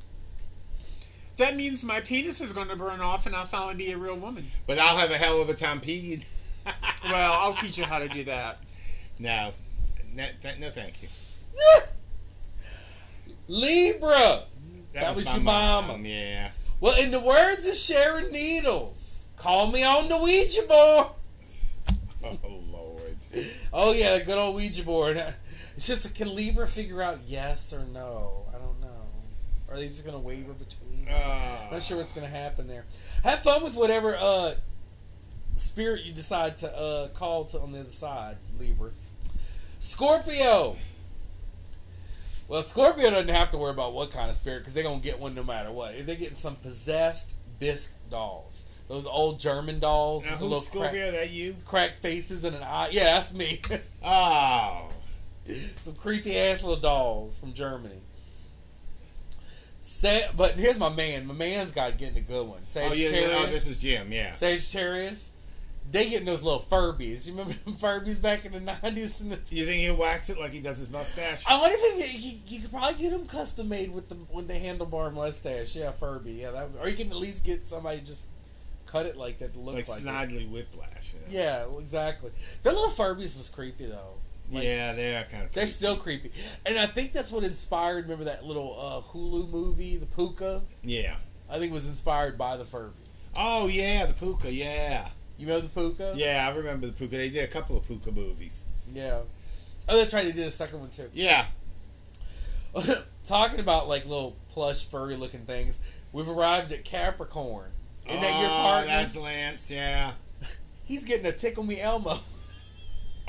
That means my penis is going to burn off, and I'll finally be a real woman. But I'll have a hell of a time peeing. [LAUGHS] Well, I'll teach you how to do that. no, no, no, thank you. [LAUGHS] Libra. That was my your mom, mama. Yeah. Well, in the words of Sharon Needles, call me on the Ouija board. [LAUGHS] Oh Lord. Oh yeah, the good old Ouija board. It's just can Libra figure out yes or no? I don't know. Or are they just gonna waver between? Uh, Not sure what's gonna happen there. Have fun with whatever uh spirit you decide to uh call to on the other side, Libras. Scorpio. Well, Scorpio doesn't have to worry about what kind of spirit because they're gonna get one no matter what. If they're getting some possessed bisque dolls, those old German dolls Now with who's little crack, Scorpio? That you? cracked faces and an eye. Yeah, that's me. [LAUGHS] Oh. some creepy ass little dolls from Germany. Sa- but here's my man. My man's got getting a good one. Oh yeah, yeah. Oh, this is Jim. Yeah. Sagittarius. They getting those little Furbies. You remember them Furbies back in the nineties? And the You think he'll wax it like he does his mustache? I wonder if he, he, you could probably get them custom made with the with the handlebar mustache. Yeah, Furby. Yeah, that, or you can at least get somebody just cut it like that to look like like, it. Snidely Whiplash. You know? Yeah, well, exactly. Their little Furbies was creepy though. Like, yeah, they are kind of. They're still creepy, and I think that's what inspired. Remember that little uh, Hulu movie, The Pooka? Yeah. I think it was inspired by the Furby. Oh yeah, the Pooka. Yeah. You know the Pooka? Yeah, I remember the Pooka. They did a couple of Pooka movies. Yeah. Oh, that's right. They did a second one too. Yeah. [LAUGHS] Talking about like little plush furry looking things, we've arrived at Capricorn. Isn't that your Oh, partner? That's Lance. Yeah. [LAUGHS] He's getting a tickle me Elmo.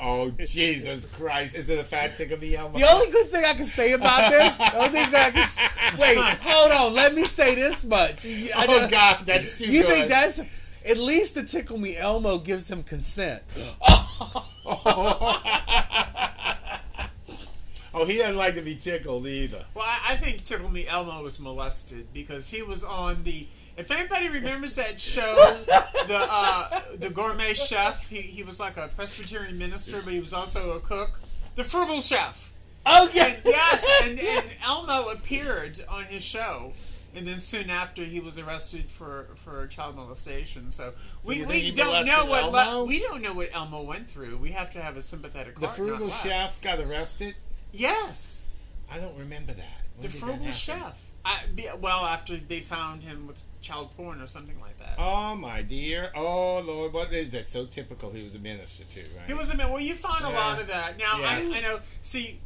Oh Jesus Christ! Is it a fat tick of the Elmo? The only good thing I can say about this, the only thing I can wait, hold on, let me say this much. I Oh God, that's too You good. think that's at least the tickle me Elmo gives him consent? oh, [LAUGHS] [LAUGHS] he doesn't like to be tickled either. Well, I, I think Tickle Me Elmo was molested because he was on the. If anybody remembers that show, the uh, the gourmet chef, he, he was like a Presbyterian minister, but he was also a cook. The frugal chef. Oh yeah, And, yes, and, and Elmo appeared on his show. And then soon after, he was arrested for, for child molestation. So we, you we don't know what Elmo? le- we don't know what Elmo went through. We have to have a sympathetic The heart. frugal chef got arrested. Yes. I don't remember that. When The frugal chef. I, well, after they found him with child porn or something like that. Oh my dear. Oh Lord, what is that? So typical. He was a minister too, right? He was a minister. Well, you find a lot of that. Now, Yes. I, I know. See,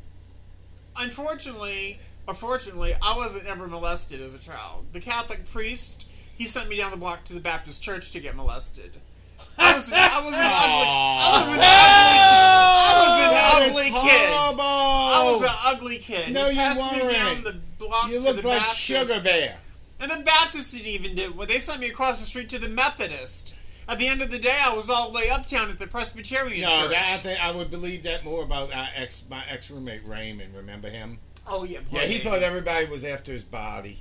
unfortunately, unfortunately, I wasn't ever molested as a child. The Catholic priest, he sent me down the block to the Baptist church to get molested. I was, I was an ugly, I was an ugly, I was an ugly kid. I was an ugly kid. No, he you passed me down weren't. the block You to look the like Baptist. Sugar Bear. And the Baptists didn't even do well, they sent me across the street to the Methodist. At the end of the day, I was all the way uptown at the Presbyterian No, church. that I, think, I would believe that more about our ex, my ex roommate Raymond. Remember him? oh yeah, Yeah, he thought everybody was after his body.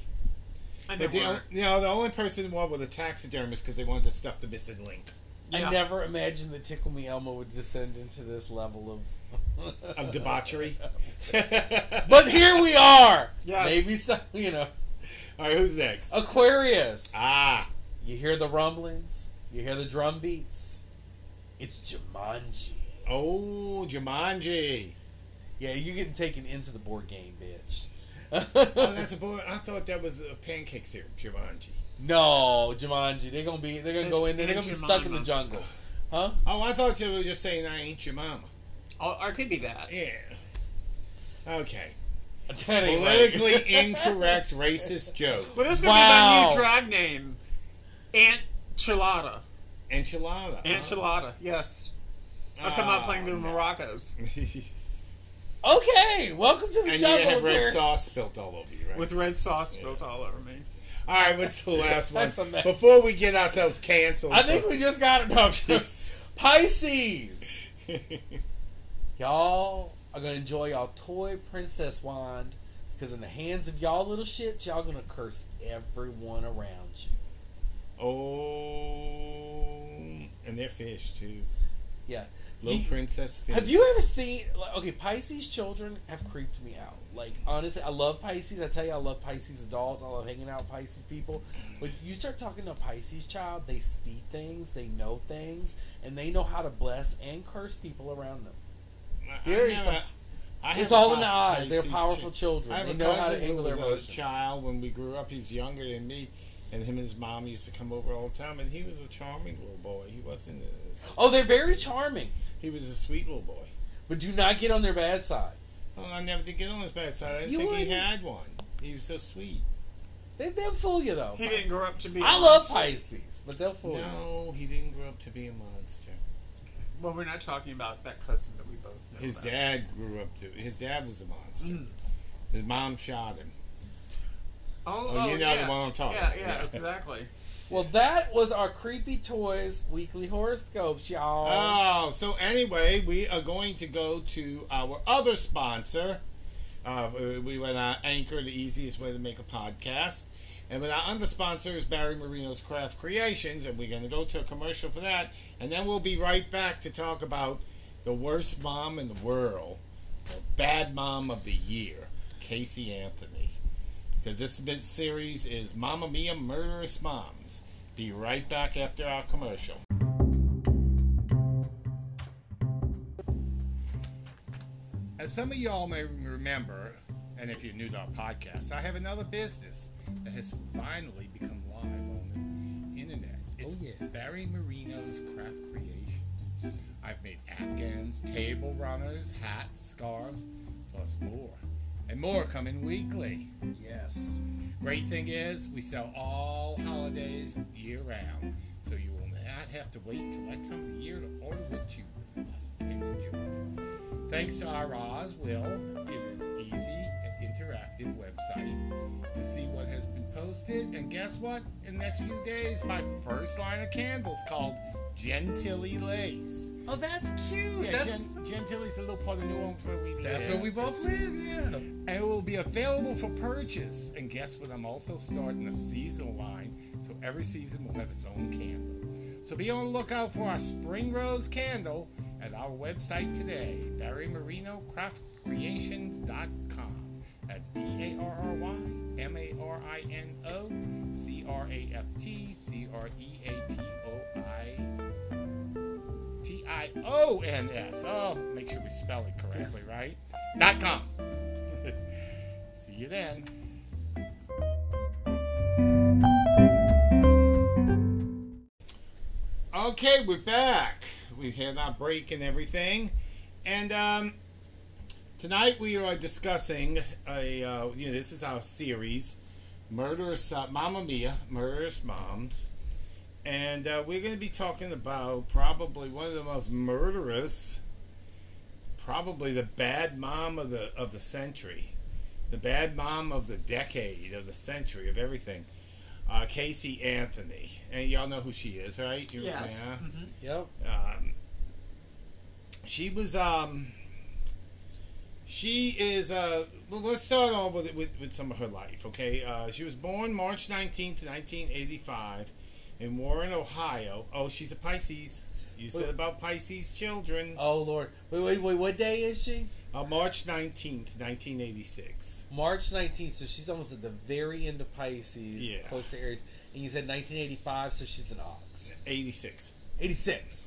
And But the, you know, the only person involved with a taxidermist because they wanted to stuff the missing link I never imagined that Tickle Me Elmo would descend into this level of of debauchery. [LAUGHS] But here we are. Yes. Maybe some, you know, All right, who's next? Aquarius. Ah, You hear the rumblings. You hear the drum beats. It's Jumanji. Oh, Jumanji. Yeah, you're getting taken into the board game, bitch. Oh, [LAUGHS] that's a boy. I thought that was a pancake syrup, Jumanji. No, Jumanji. They're gonna be. They're gonna go in there. They're gonna be Aunt stuck in the jungle, huh? Oh, I thought you were just saying I ain't your mama. Or, or it could be that. Yeah. Okay. That ain't right. Politically [LAUGHS] incorrect racist joke. But this is gonna Wow. be my new drag name, Aunt Chilada. Enchilada. Aunt Chilada. Yes. I'll come out playing the Oh, no. maracas Okay, welcome to the and you jungle. have red where- sauce spilt all over you, right? with red sauce spilled Yes. all over me. All right, what's the [LAUGHS] last one? That's a mess. Before we get ourselves canceled. I think we just got it. No, I'm just- [LAUGHS] Pisces. [LAUGHS] Y'all are gonna enjoy y'all toy princess wand because in the hands of y'all little shits, y'all gonna curse everyone around you. oh, and they're fish too. Yeah. Little You- princess fish. Have you ever seen? Like, okay, Pisces children have creeped me out. Like honestly, I love Pisces. I tell you, I love Pisces adults. I love hanging out with Pisces people. But you start talking to a Pisces child, they see things, they know things, and they know how to bless and curse people around them. Very I It's all in the eyes. They're powerful children. I have They a know how to cousin handle their emotions. a child when we grew up. He's younger than me, and him and his mom used to come over all the time. And he was a charming little boy. He wasn't. A, Oh, they're very charming, he was a sweet little boy. but do not get on their bad side. Well, I never did get on his bad side. I didn't You think he wouldn't. had one. He was so sweet. They, they'll fool you though. He didn't grow up to be. a I love monster. Pisces, but they'll fool you. No, he didn't grow up to be a monster. Well, we're not talking about that cousin that we both know. His about. dad grew up to. His dad was a monster. Mm. His mom shot him. Oh, Oh, you know yeah. the one I'm talking Yeah, about. yeah, Yeah. [LAUGHS] exactly. Well, that was our creepy toys weekly horoscopes, y'all. Oh, so anyway, we are going to go to our other sponsor. Uh, we went on Anchor, the easiest way to make a podcast. And with our other sponsor is Barry Marino's Craft Creations, and we're going to go to a commercial for that. And then we'll be right back to talk about the worst mom in the world, the bad mom of the year, Casey Anthony. Because this series is Mamma Mia Murderous Moms. Be right back after our commercial. As some of y'all may remember, and if you're new to our podcast, I have another business that has finally become live on the internet. Oh, it's Oh, yeah. Barry Marino's Craft Creations. I've made afghans, table runners, hats, scarves, plus more. And more coming weekly. yes. Great thing is, we sell all holidays year round, so you will not have to wait till that time of the year to order what you would like and enjoy. Thanks to our Oz Will, it is easy and interactive website to see what has been posted. And guess what? In the next few days, my first line of candles called Gentilly Lace. Oh, that's cute. Yeah, that's Gen- Gentilly's a little part of New Orleans where we live. that's where we both live. Yeah. And it will be available for purchase. And guess what? I'm also starting a seasonal line, so every season will have its own candle. So be on the lookout for our Spring Rose candle at our website today, BarryMarinoCraftCreations.com. That's B A R R Y M A R I N O C R A F T C R A T O I T I O N S. Oh, make sure we spell it correctly, right? Dot com. [LAUGHS] See you then. Okay, we're back. We've had our break and everything, and um, tonight we are discussing a. Uh, you know, this is our series, Murderous uh, Mamma Mia, Murderous Moms, and uh, we're going to be talking about probably one of the most murderous, probably the bad mom of the of the century, the bad mom of the decade, of the century, of everything. Uh, Casey Anthony, and y'all know who she is, right? You- Yes. yeah. Mhm. Yep. Um, she was um. She is uh. Well, let's start off with, with with some of her life. Okay. Uh, she was born March nineteenth, nineteen eighty five, in Warren, Ohio. Oh, she's a Pisces. You said Wait. about Pisces children. Oh Lord. Wait, wait, wait. What day is she? Uh, March nineteenth, nineteen eighty six. March 19th, so she's almost at the very end of Pisces, Yeah. close to Aries. And you said 1985, so she's an ox. Eighty six. 86.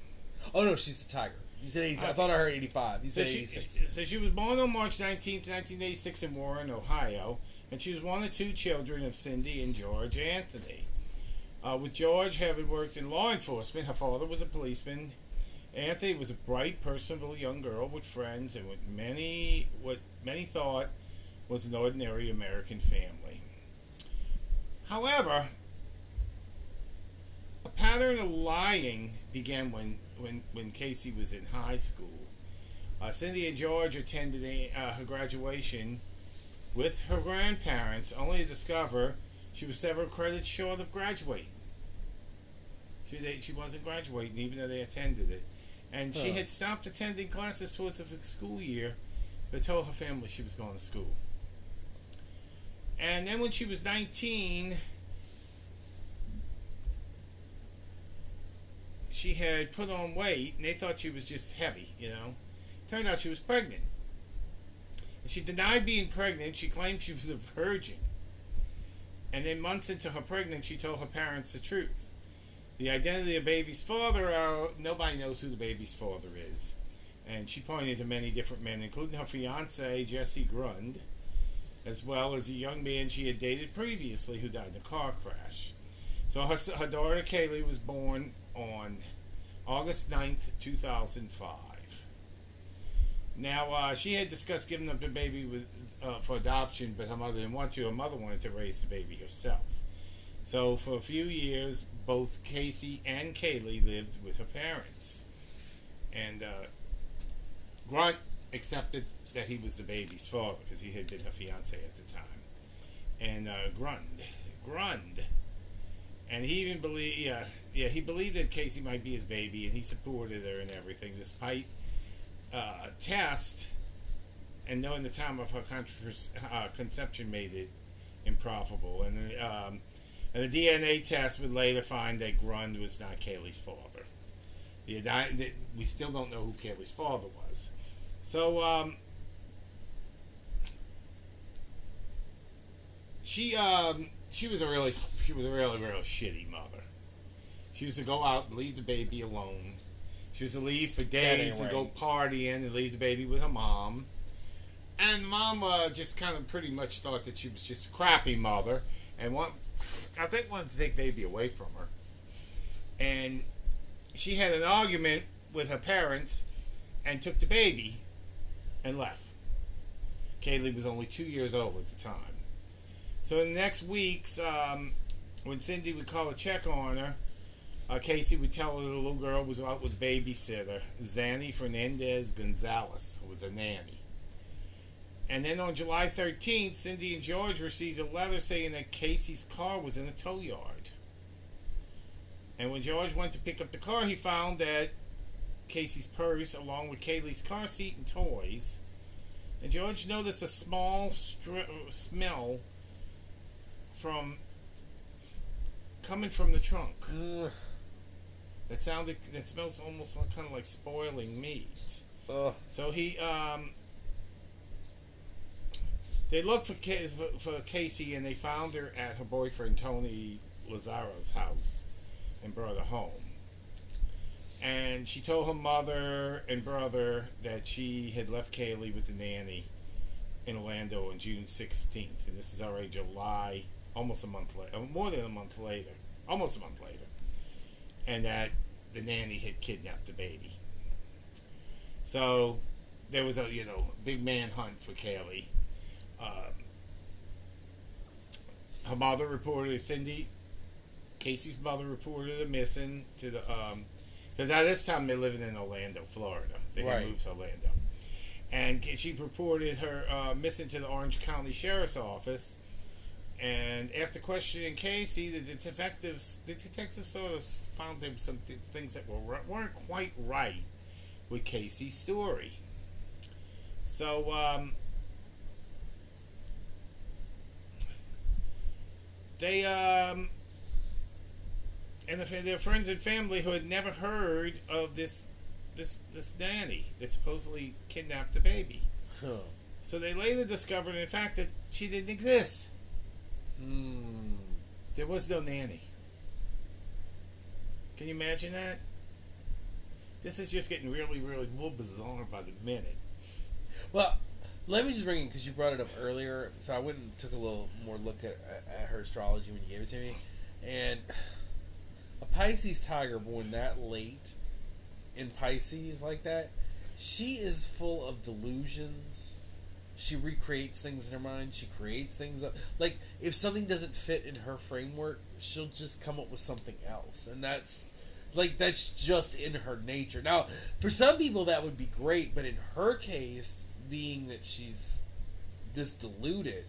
Oh no, she's a tiger. You said 80, I thought I heard 85. You So said she, 86. so she was born on March 19th, 1986 in Warren, Ohio, and she was one of two children of Cindy and George Anthony. Uh, with George having worked in law enforcement, her father was a policeman. Anthony was a bright, personable young girl with friends and with many what many thought was an ordinary American family. However, a pattern of lying began when, when, when Casey was in high school. Uh, Cindy and George attended a, uh, her graduation with her grandparents, only to discover she was several credits short of graduating. She, they, she wasn't graduating, even though they attended it. And she had stopped attending classes towards the school year, but told her family she was going to school. And then when she was 19, she had put on weight, and they thought she was just heavy, you know. Turned out she was pregnant. And she denied being pregnant. She claimed she was a virgin. And then months into her pregnancy, she told her parents the truth. The identity of baby's father, uh, nobody knows who the baby's father is. And she pointed to many different men, including her fiance, Jesse Grund, as well as a young man she had dated previously who died in a car crash. So her, her daughter Caylee was born on August 9th, 2005. Now, uh, she had discussed giving up the baby with, uh, for adoption, but her mother didn't want to. Her mother wanted to raise the baby herself. So, for a few years, both Casey and Caylee lived with her parents. And uh, Grund accepted that he was the baby's father because he had been her fiance at the time. And uh, Grund, Grund, and he even believed, yeah, yeah, he believed that Casey might be his baby, and he supported her and everything, despite uh, test and knowing the time of her uh, conception made it improbable. And the, um, and the DNA test would later find that Grund was not Caylee's father. The, the, we still don't know who Caylee's father was. So um, she um, she was a really she was a really really shitty mother. She used to go out and leave the baby alone. She used to leave for days and go partying and leave the baby with her mom. And mom uh, just kind of pretty much thought that she was just a crappy mother and want, I think wanted to take baby away from her. And she had an argument with her parents and took the baby and left. Caylee was only two years old at the time. So in the next weeks, um, when Cindy would call a check on her, uh, Casey would tell her the little girl was out with babysitter, Zanny Fernandez Gonzalez, who was a nanny. And then on July 13th, Cindy and George received a letter saying that Casey's car was in a tow yard. And when George went to pick up the car, he found that Casey's purse, along with Caylee's car seat and toys. And George noticed a small str- smell from coming from the trunk. That sounded. That smells almost like, kind of like spoiling meat. ugh. So he um. They looked for for Casey and they found her at her boyfriend Tony Lazzaro's house, and brought her home. And she told her mother and brother that she had left Caylee with the nanny in Orlando on June 16th, and this is already July, almost a month later, more than a month later, almost a month later, and that the nanny had kidnapped the baby. So there was a you know big manhunt for Caylee. Um, her mother reported Cindy, Casey's mother reported her missing to the um because at this time they're living in Orlando, Florida. They had Right. moved to Orlando, and she reported her uh, missing to the Orange County Sheriff's Office. And after questioning Casey, the detectives, the detectives sort of found him some th- things that were weren't quite right with Casey's story. So, um, they, um, and the, their friends and family who had never heard of this, this, this nanny that supposedly kidnapped the baby. Huh. So they later discovered, in fact, that she didn't exist. Mm. There was no nanny. Can you imagine that? this is just getting really, really more bizarre by the minute. Well, let me just bring in because you brought it up earlier. So I went and took a little more look at, at her astrology when you gave it to me, and a Pisces tiger born that late in Pisces like that, she is full of delusions. She recreates things in her mind. She creates things up. Like if something doesn't fit in her framework, she'll just come up with something else, and that's like that's just in her nature. Now, for some people that would be great, but in her case, being that she's this deluded,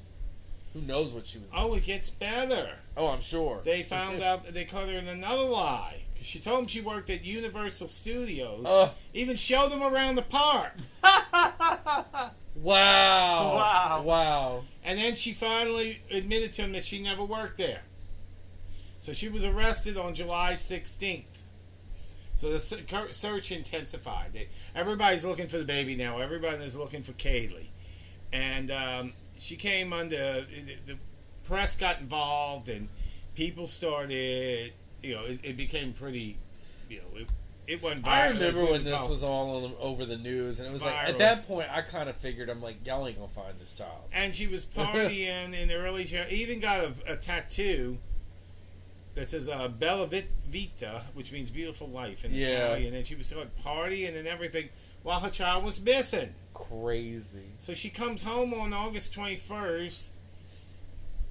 who knows what she was? Oh, it gets better. Oh, I'm sure They found out that they caught her in another lie. 'Cause she told them she worked at Universal Studios. Oh. Even showed them around the park. [LAUGHS] Wow! Wow. Wow! And then she finally admitted to him that she never worked there. So she was arrested on July 16th. So the search intensified. Everybody's looking for the baby now. Everybody is looking for Caylee. And um, she came under, the, the press got involved and people started, you know, it, it became pretty, you know, it, it went viral. I remember when this was all on, over the news, and it was like at that point I kind of figured I'm like y'all ain't gonna find this child. and she was [LAUGHS] partying in the early. She even got a, a tattoo that says uh, "Bella Vita," which means "beautiful life" in Yeah. Italian. And she was like partying and everything while her child was missing. Crazy. So she comes home on August twenty first.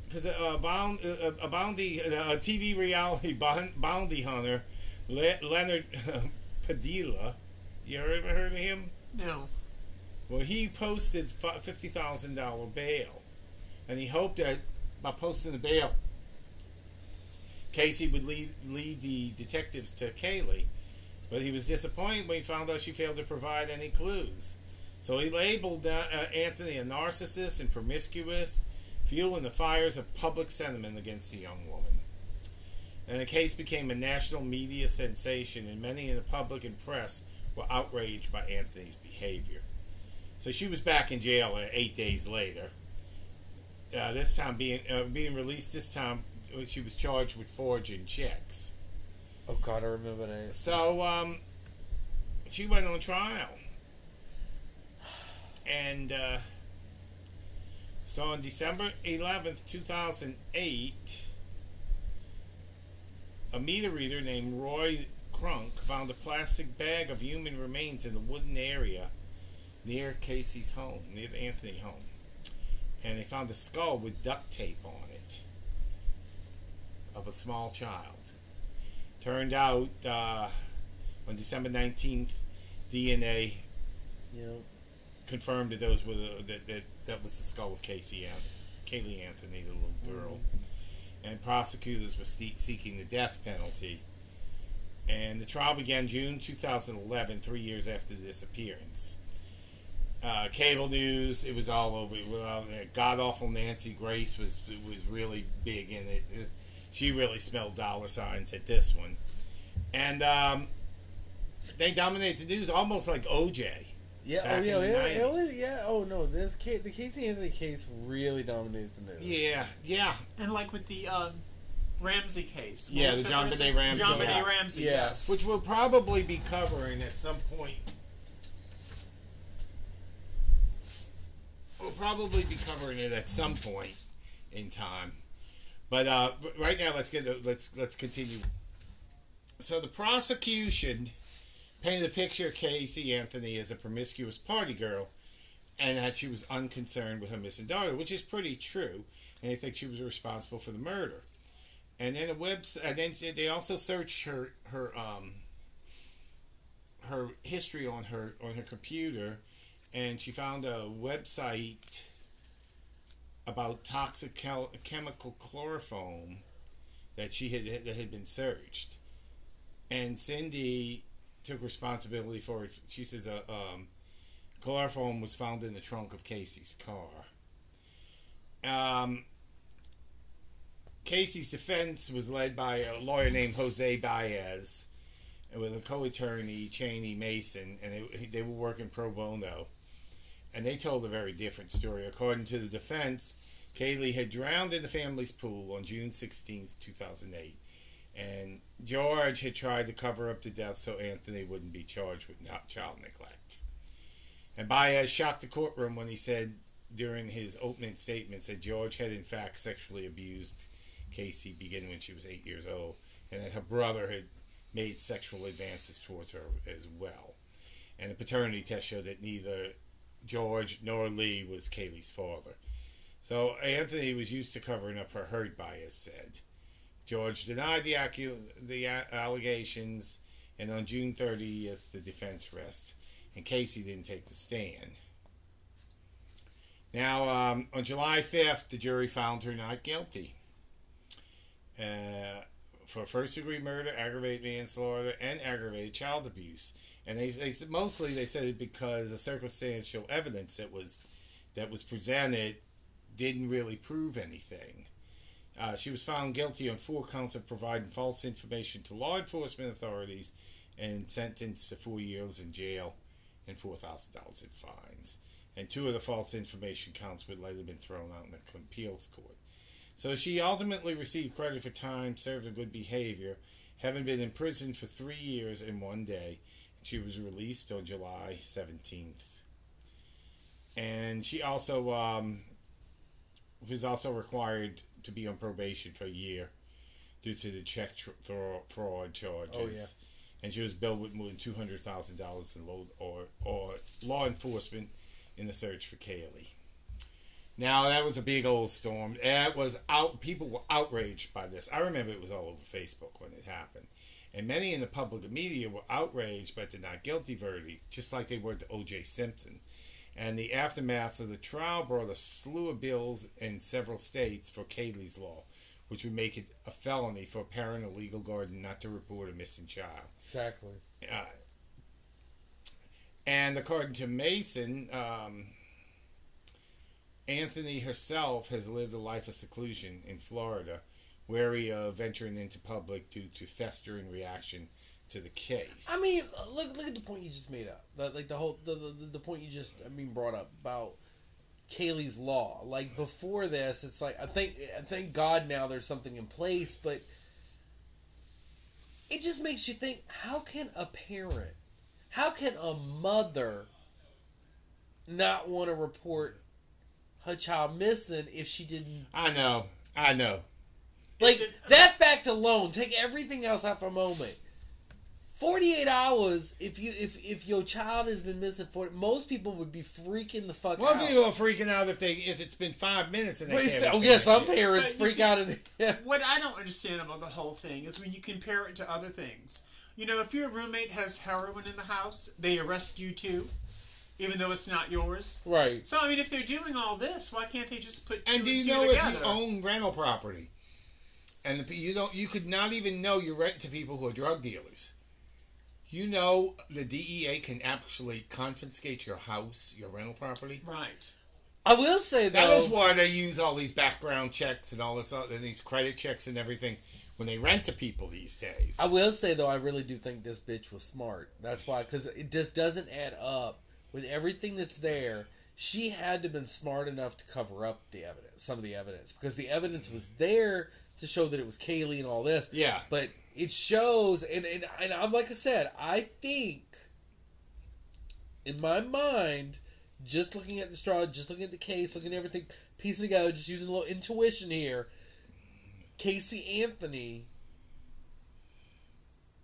Because a, uh, bound, a, a bounty, a TV reality bound, bounty hunter, Le, Leonard [LAUGHS] Padilla, you ever heard of him? No. Well, he posted fifty thousand dollar bail, and he hoped that by posting the bail, Casey would lead lead the detectives to Caylee. But he was disappointed when he found out she failed to provide any clues. So he labeled uh, uh, Anthony a narcissist and promiscuous, fueling the fires of public sentiment against the young woman. And the case became a national media sensation, and many in the public and press were outraged by Anthony's behavior. So she was back in jail uh, eight days later. Uh, this time being uh, being released. This time uh, she was charged with forging checks. Oh God, I remember that. So um, she went on trial, and uh, so on December eleventh, two thousand eight, a meter reader named Roy Kronk found a plastic bag of human remains in the wooden area near Casey's home, near the Anthony home, and they found a skull with duct tape on it of a small child. Turned out uh, on December nineteenth, DNA You confirmed that those were the, that, that that was the skull of Casey An- Caylee Anthony, the little girl, and prosecutors were seeking the death penalty. And the trial began June 2011, three years after the disappearance. Uh, cable news, it was all over. Well, God awful Nancy Grace was was really big in it. Uh, She really smelled dollar signs at this one, and um, they dominated the news almost like OJ. Yeah, Back oh yeah, in the yeah, it 90s. was, yeah. Oh no, this case, the Casey Anthony case really dominated the news. Yeah, yeah. And like with the um, Ramsey case. Yeah, What the it? John What Benet? Ramsey, John yeah. Ramsey, Yeah. yes. which we'll probably be covering at some point. We'll probably be covering it at some point in time, but uh, right now let's get let's let's continue. So the prosecution painted a picture of Casey Anthony as a promiscuous party girl, and that she was unconcerned with her missing daughter, which is pretty true, and they think she was responsible for the murder. And then a webs and then they also searched her her um her history on her on her computer, and she found a website about toxic chemical chloroform that she had that had been searched, and Cindy took responsibility for it. She says a um, chloroform was found in the trunk of Casey's car. Um, Casey's defense was led by a lawyer named Jose Baez, with a co-attorney Cheney Mason, and they, they were working pro bono. And they told a very different story. According to the defense, Caylee had drowned in the family's pool on June 16, 2008, And George had tried to cover up the death so Anthony wouldn't be charged with child neglect. And Baez shocked the courtroom when he said during his opening statements that George had in fact sexually abused Casey beginning when she was eight years old, and that her brother had made sexual advances towards her as well. And the paternity test showed that neither George nor Lee was Caylee's father. So Anthony was used to covering up her hurt, Baez said. George denied the, the allegations, and on June 30th, the defense rest, and Casey didn't take the stand. Now, um, on July 5th, the jury found her not guilty uh, for first degree murder, aggravated manslaughter, and aggravated child abuse. And they, they mostly they said it because the circumstantial evidence that was that was presented didn't really prove anything. Uh, she was found guilty on four counts of providing false information to law enforcement authorities and sentenced to four years in jail and four thousand dollars in fines. And two of the false information counts would later been thrown out in the appeals court. So she ultimately received credit for time served in good behavior, having been in prison for three years and one day. She was released on July 17th. And she also um, was also required to be on probation for a year due to the check tr- fraud, fraud charges. Oh, yeah. And she was billed with more than two hundred thousand dollars in low or or law enforcement in the search for Caylee. Now that was a big old storm. That was out. People were outraged by this. I remember it was all over Facebook when it happened, and many in the public media were outraged by the not guilty verdict, just like they were to O.J. Simpson. And the aftermath of the trial brought a slew of bills in several states for Caylee's law, which would make it a felony for a parent or legal guardian not to report a missing child. Exactly. Uh, and according to Mason, um, Anthony herself has lived a life of seclusion in Florida, wary of venturing into public due to festering reaction to the case. I mean, look look at the point you just made up. The, like the whole the, the the point you just I mean brought up about Caylee's law. Like before this, it's like I think I thank God now there's something in place, but it just makes you think: How can a parent, how can a mother not want to report her child missing if she didn't I know, I know. like that fact alone, take everything else out for a moment. Forty-eight hours. If you if if your child has been missing for most people would be freaking the fuck Well, out. people are freaking out if they if it's been five minutes and they Wait, can't. so- yeah, some it. parents But freak see- out. At the, What I don't understand about the whole thing is when you compare it to other things. You know, if your roommate has heroin in the house, they arrest you too, even though it's not yours. right. So I mean, if they're doing all this, why can't they just put two And do you two know together? if you own rental property, and the, you don't, you could not even know you rent to people who are drug dealers. You know, the DEA can actually confiscate your house, your rental property. right? I will say though. That is why they use all these background checks and all this, uh, other, these credit checks and everything when they rent to people these days. I will say though, I really do think this bitch was smart. That's why, because it just doesn't add up with everything that's there. She had to have been smart enough to cover up the evidence, some of the evidence, because the evidence was there to show that it was Caylee and all this. Yeah. but it shows, and and, and I'm like I said, I think in my mind, just looking at the straw, just looking at the case, looking at everything, piecing together, just using a little intuition here. Casey Anthony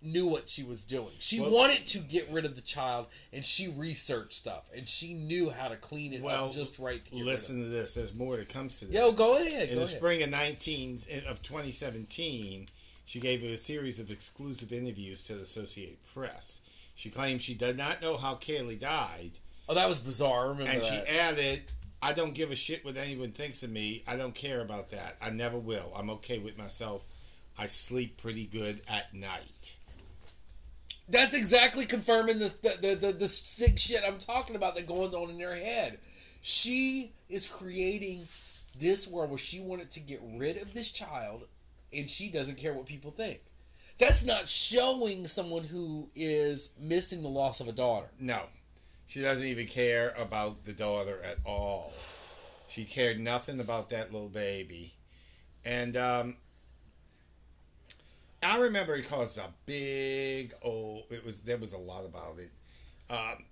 knew what she was doing. She Well- wanted to get rid of the child, and she researched stuff, and she knew how to clean it well, up just right. To listen to this. There's more that comes to this. rid of it. Yo, go ahead. in Go the ahead. spring of 19 of 2017 she gave a series of exclusive interviews to the associated press. She claimed she did not know how Caylee died. Oh, that was bizarre. I remember and she added i don't give a shit what anyone thinks of me. I don't care about that. I never will. I'm okay with myself. I sleep pretty good at night. That's exactly confirming the the, the the the sick shit I'm talking about that going on in her head. She is creating this world where she wanted to get rid of this child, and she doesn't care what people think. That's not showing someone who is missing the loss of a daughter. no she doesn't even care about the daughter at all she cared nothing about that little baby and um I remember it caused a big oh it was there was a lot about it. Um,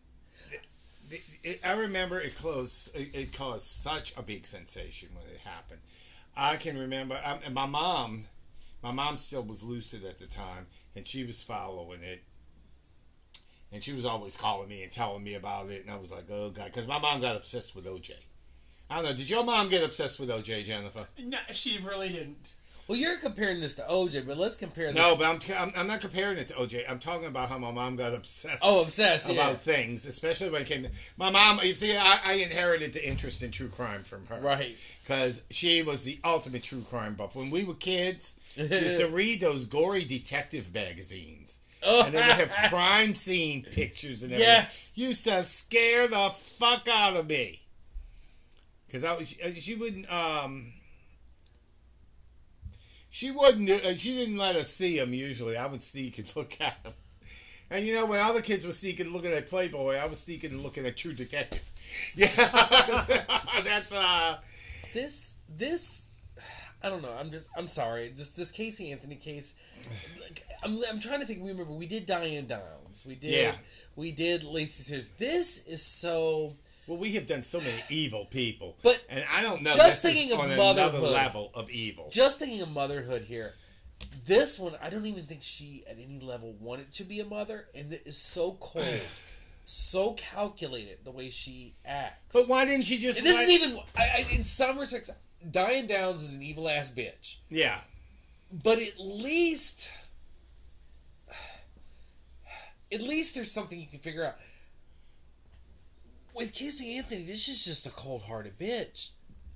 it, it, I remember it closed. It, it caused such a big sensation when it happened. I can remember, um, and my mom, my mom still was lucid at the time, and she was following it, and she was always calling me and telling me about it, and I was like, oh god, because my mom got obsessed with OJ. I don't know. Did your mom get obsessed with OJ, Jennifer? No, she really didn't. Well, you're comparing this to OJ, but let's compare this. No, but I'm, I'm, I'm not comparing it to OJ. I'm talking about how my mom got obsessed. Oh, obsessed. about Yeah. things, especially when it came to my mom. You see, I, I inherited the interest in true crime from her, Right. Because she was the ultimate true crime buff. When we were kids, she used to [LAUGHS] read those gory detective magazines. Oh, And then they have [LAUGHS] crime scene pictures and everything. Yes. Used to scare the fuck out of me. Because I was, she, she wouldn't, um, she wouldn't, uh, she didn't let us see them usually. I would sneak and [LAUGHS] look at them. And you know, when other kids were sneaking and looking at Playboy, I was sneaking and looking at True Detective. [LAUGHS] Yeah, [LAUGHS] that's uh, this this I don't know. I'm just I'm sorry. Just this Casey Anthony case. Like, I'm I'm trying to think. We remember we did Diane Downs. We did Yeah. we did Lacey Spears. This is so. Well, we have done so many evil people, But and I don't know. just thinking of on another motherhood. level of evil. Just thinking of motherhood here. This one, I don't even think she at any level wanted to be a mother, and it is so [SIGHS] cold, so calculated the way she acts. But why didn't she just? And this let- is even, I, I, in some respects, Diane Downs is an evil ass bitch. Yeah, but at least [SIGHS] at least there's something you can figure out with Casey Anthony this is just a cold-hearted bitch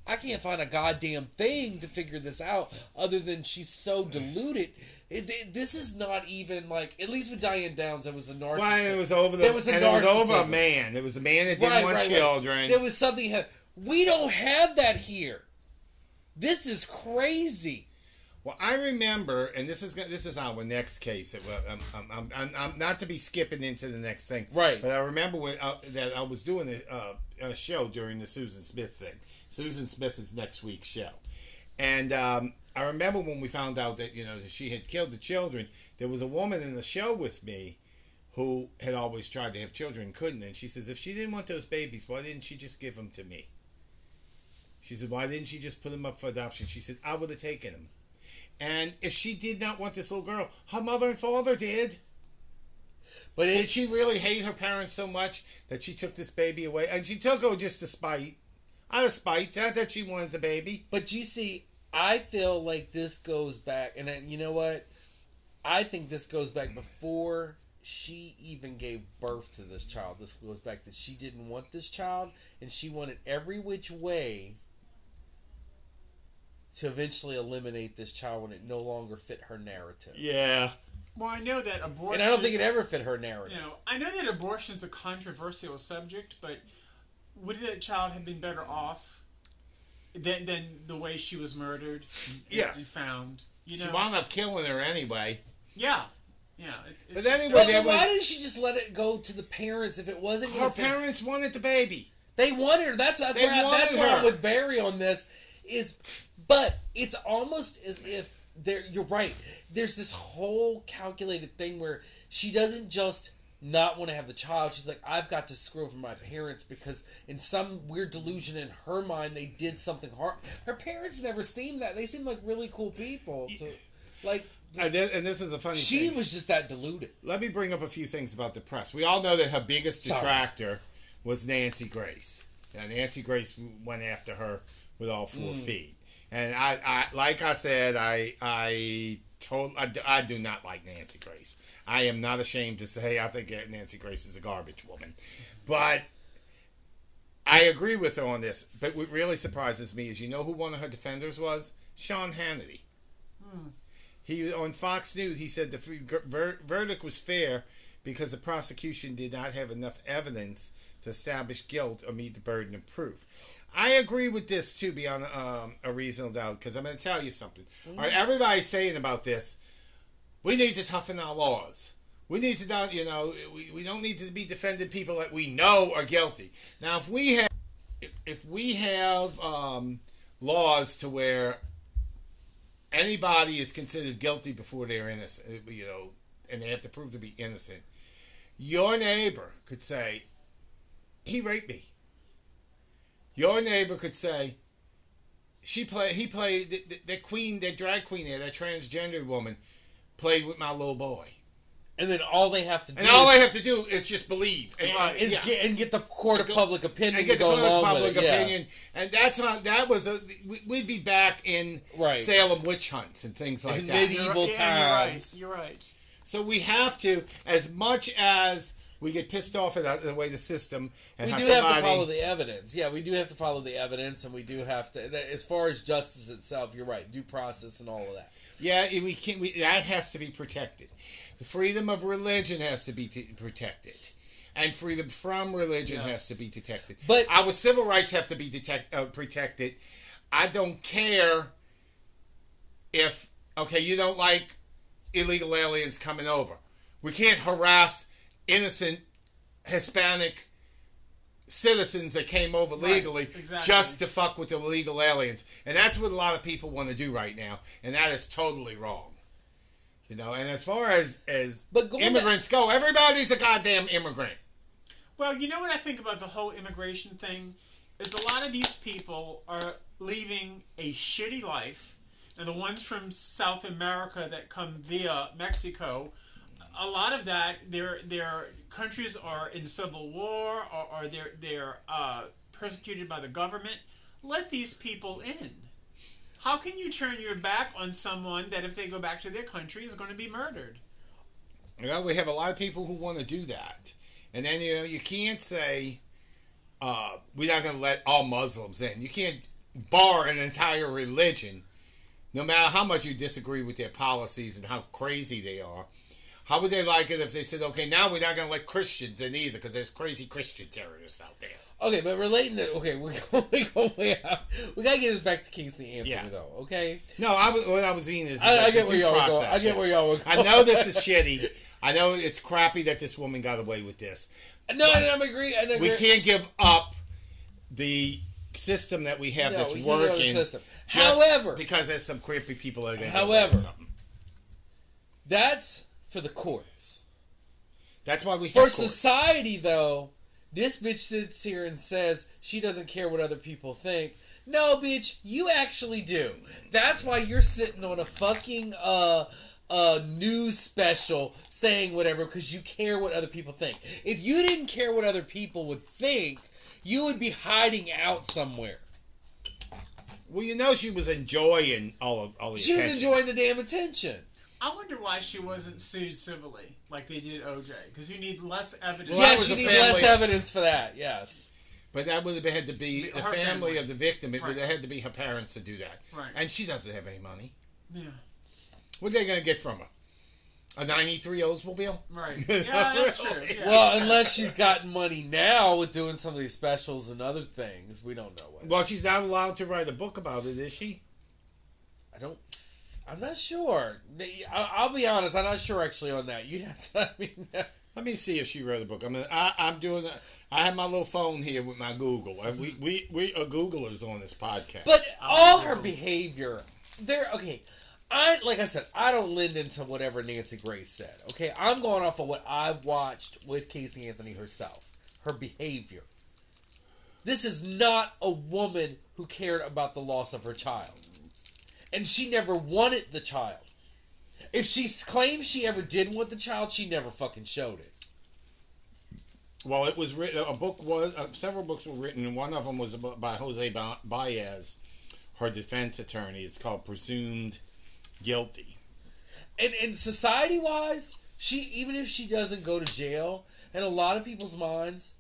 I can't find a goddamn thing to figure this out other than she's so deluded it, it- this is not even like at least with Diane Downs it was the narcissist why it was over the. There was a and it was over a man. It was a man that didn't Right, want right, right. children. there was something we don't have that here this is crazy Well, I remember, and this is this is our next case. It, I'm, I'm, I'm, I'm not to be skipping into the next thing, Right. But I remember when, uh, that I was doing a, uh, a show during the Susan Smith thing. Susan Smith is next week's show, and um, I remember when we found out that you know that she had killed the children. There was a woman in the show with me who had always tried to have children, couldn't, and she says if she didn't want those babies, why didn't she just give them to me? She said, why didn't she just put them up for adoption? She said, I would have taken them. And if she did not want this little girl, her mother and father did. but Did she really hate her parents so much that she took this baby away? And she took her just to spite. Out of spite, not that she wanted the baby. But you see, I feel like this goes back, and then, you know what? I think this goes back before she even gave birth to this child. This goes back that she didn't want this child, and she wanted every which way to eventually eliminate this child when it no longer fit her narrative. Yeah. Well, I know that abortion. And I don't think it ever fit her narrative. You know, I know that abortion is a controversial subject, but would that child have been better off than than the way she was murdered and, Yes. and found? You know, She wound up killing her anyway. yeah, yeah. It, it's But anyway, But why didn't she just let it go to the parents if it wasn't Her gonna fit- parents wanted the baby. They wanted her. That's that's They where I, that's wanted where I'm with Barry on this. Is but it's almost as if there. You're right. There's this whole calculated thing where she doesn't just not want to have the child. She's like, I've got to screw over my parents because in some weird delusion in her mind they did something hard. Her parents never seemed that. They seemed like really cool people. To, like And this, and this is a funny she thing. was just that deluded. Let me bring up a few things about the press. We all know that her biggest Sorry. detractor was Nancy Grace. And Nancy Grace went after her with all four Mm. feet. And I, I, like I said, I, I told, I, do- I do not like Nancy Grace. I am not ashamed to say I think Nancy Grace is a garbage woman, but I agree with her on this. But what really surprises me is, you know who one of her defenders was? Sean Hannity. Hmm. He on Fox News he said the ver- verdict was fair because the prosecution did not have enough evidence to establish guilt or meet the burden of proof. I agree with this too, beyond um, a reasonable doubt, because I'm going to tell you something. All right, everybody's saying about this. We need to toughen our laws. We need to not, you know, we, we don't need to be defending people that we know are guilty. Now, if we have, if, if we have um, laws to where anybody is considered guilty before they're innocent, uh, you know, and they have to prove to be innocent. Your neighbor could say, "He raped me." Your neighbor could say, "She played. He played the, the, the queen, that drag queen there, that transgender woman, played with my little boy." And then all they have to do And all is, they have to do is just believe. And, Right. is yeah. get, and get the court of Go- public opinion and get the go public, along public with it. yeah. and that's why that was a. we- We'd be back in Right. Salem witch hunts and things like In that. medieval You're, evil yeah, times. You're right. You're right. so we have to, as much as we get pissed off at the way the system and We do somebody, have to follow the evidence. Yeah, we do have to follow the evidence, and we do have to. As far as justice itself, you're right. Due process and all of that. yeah, we can't. We, that has to be protected. The freedom of religion has to be t- protected. And freedom from religion Yes. has to be protected. But- our civil rights have to be detect, uh, protected. I don't care if okay, you don't like illegal aliens coming over. We can't harass innocent Hispanic citizens that came over Right, legally exactly. just to fuck with the illegal aliens. And that's what a lot of people want to do right now, and that is totally wrong. You know, and as far as as immigrants go, everybody's a goddamn immigrant. Well, you know what I think about the whole immigration thing is a lot of these people are leaving a shitty life, and the ones from South America that come via Mexico, a lot of that their their countries are in civil war or, or they're they're uh, persecuted by the government. Let these people in. How can you turn your back on someone that, if they go back to their country, is going to be murdered? Know, we have a lot of people who want to do that, and then you know you can't say uh, we're not going to let all Muslims in. You can't bar an entire religion, no matter how much you disagree with their policies and how crazy they are. How would they like it if they said, "Okay, now we're not going to let Christians in either because there's crazy Christian terrorists out there." Okay, but relating to okay, [LAUGHS] we go, we go way out. We gotta get this back to Casey Anthony Yeah. though. Okay, No, I was what I was meaning is, I, I get where y'all were going. process, I get where y'all were going. I know this is [LAUGHS] shitty. I know it's crappy that this woman got away with this. No, and I'm agree. Agree. we can't give up the system that we have No, that's we working. system. However- because there's some creepy people that are going However- something. That's for the courts. That's why we have For society, though, this bitch sits here and says she doesn't care what other people think. No, bitch, you actually do. That's why you're sitting on a fucking uh uh news special saying whatever because you care what other people think. If you didn't care what other people would think, you would be hiding out somewhere. Well, you know, she was enjoying all of all the She was enjoying the damn attention. I wonder why she wasn't sued civilly like they did OJ because you need less evidence. Well, that yeah, was she needs family- less evidence for that. Yes. but that would have had to be The- the family, family. of the victim. It would Right. have had to be her parents to do that. Right. And she doesn't have any money. Yeah, What are they going to get from her? A '93 Oldsmobile? right. [LAUGHS] Yeah, that's true. [LAUGHS] Yeah. Well, unless she's gotten money now with doing some of these specials and other things, we don't know what. Well, she's not allowed to write a book about it, is she? I don't. I'm not sure. I- I'll be honest. I'm not sure actually on that. You'd have to. I mean, Let me see if she wrote a book. I mean, I, I'm doing. A, I have my little phone here with my Google. Uh, We we we are Googlers on this podcast. but all her behavior, there. Okay, I like I said, I don't lend into whatever Nancy Grace said. Okay, I'm going off of what I've watched with Casey Anthony herself, her behavior. This is not a woman who cared about the loss of her child, and she never wanted the child. If she claims she ever did want the child, she never fucking showed it. well, it was written. A book was. Uh, several books were written, and one of them was by Jose Ba- Baez, her defense attorney. It's called Presumed Guilty. and and society wise, she even if she doesn't go to jail, in a lot of people's minds,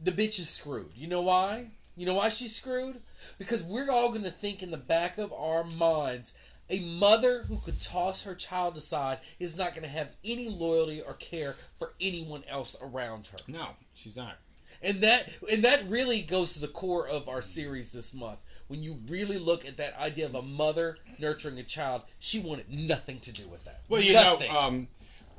the bitch is screwed. You know why? You know why she's screwed? Because we're all gonna think in the back of our minds, a mother who could toss her child aside is not gonna have any loyalty or care for anyone else around her. No, she's not. And that and that really goes to the core of our series this month. When you really look at that idea of a mother nurturing a child, she wanted nothing to do with that. Well, you Nothing. know, um,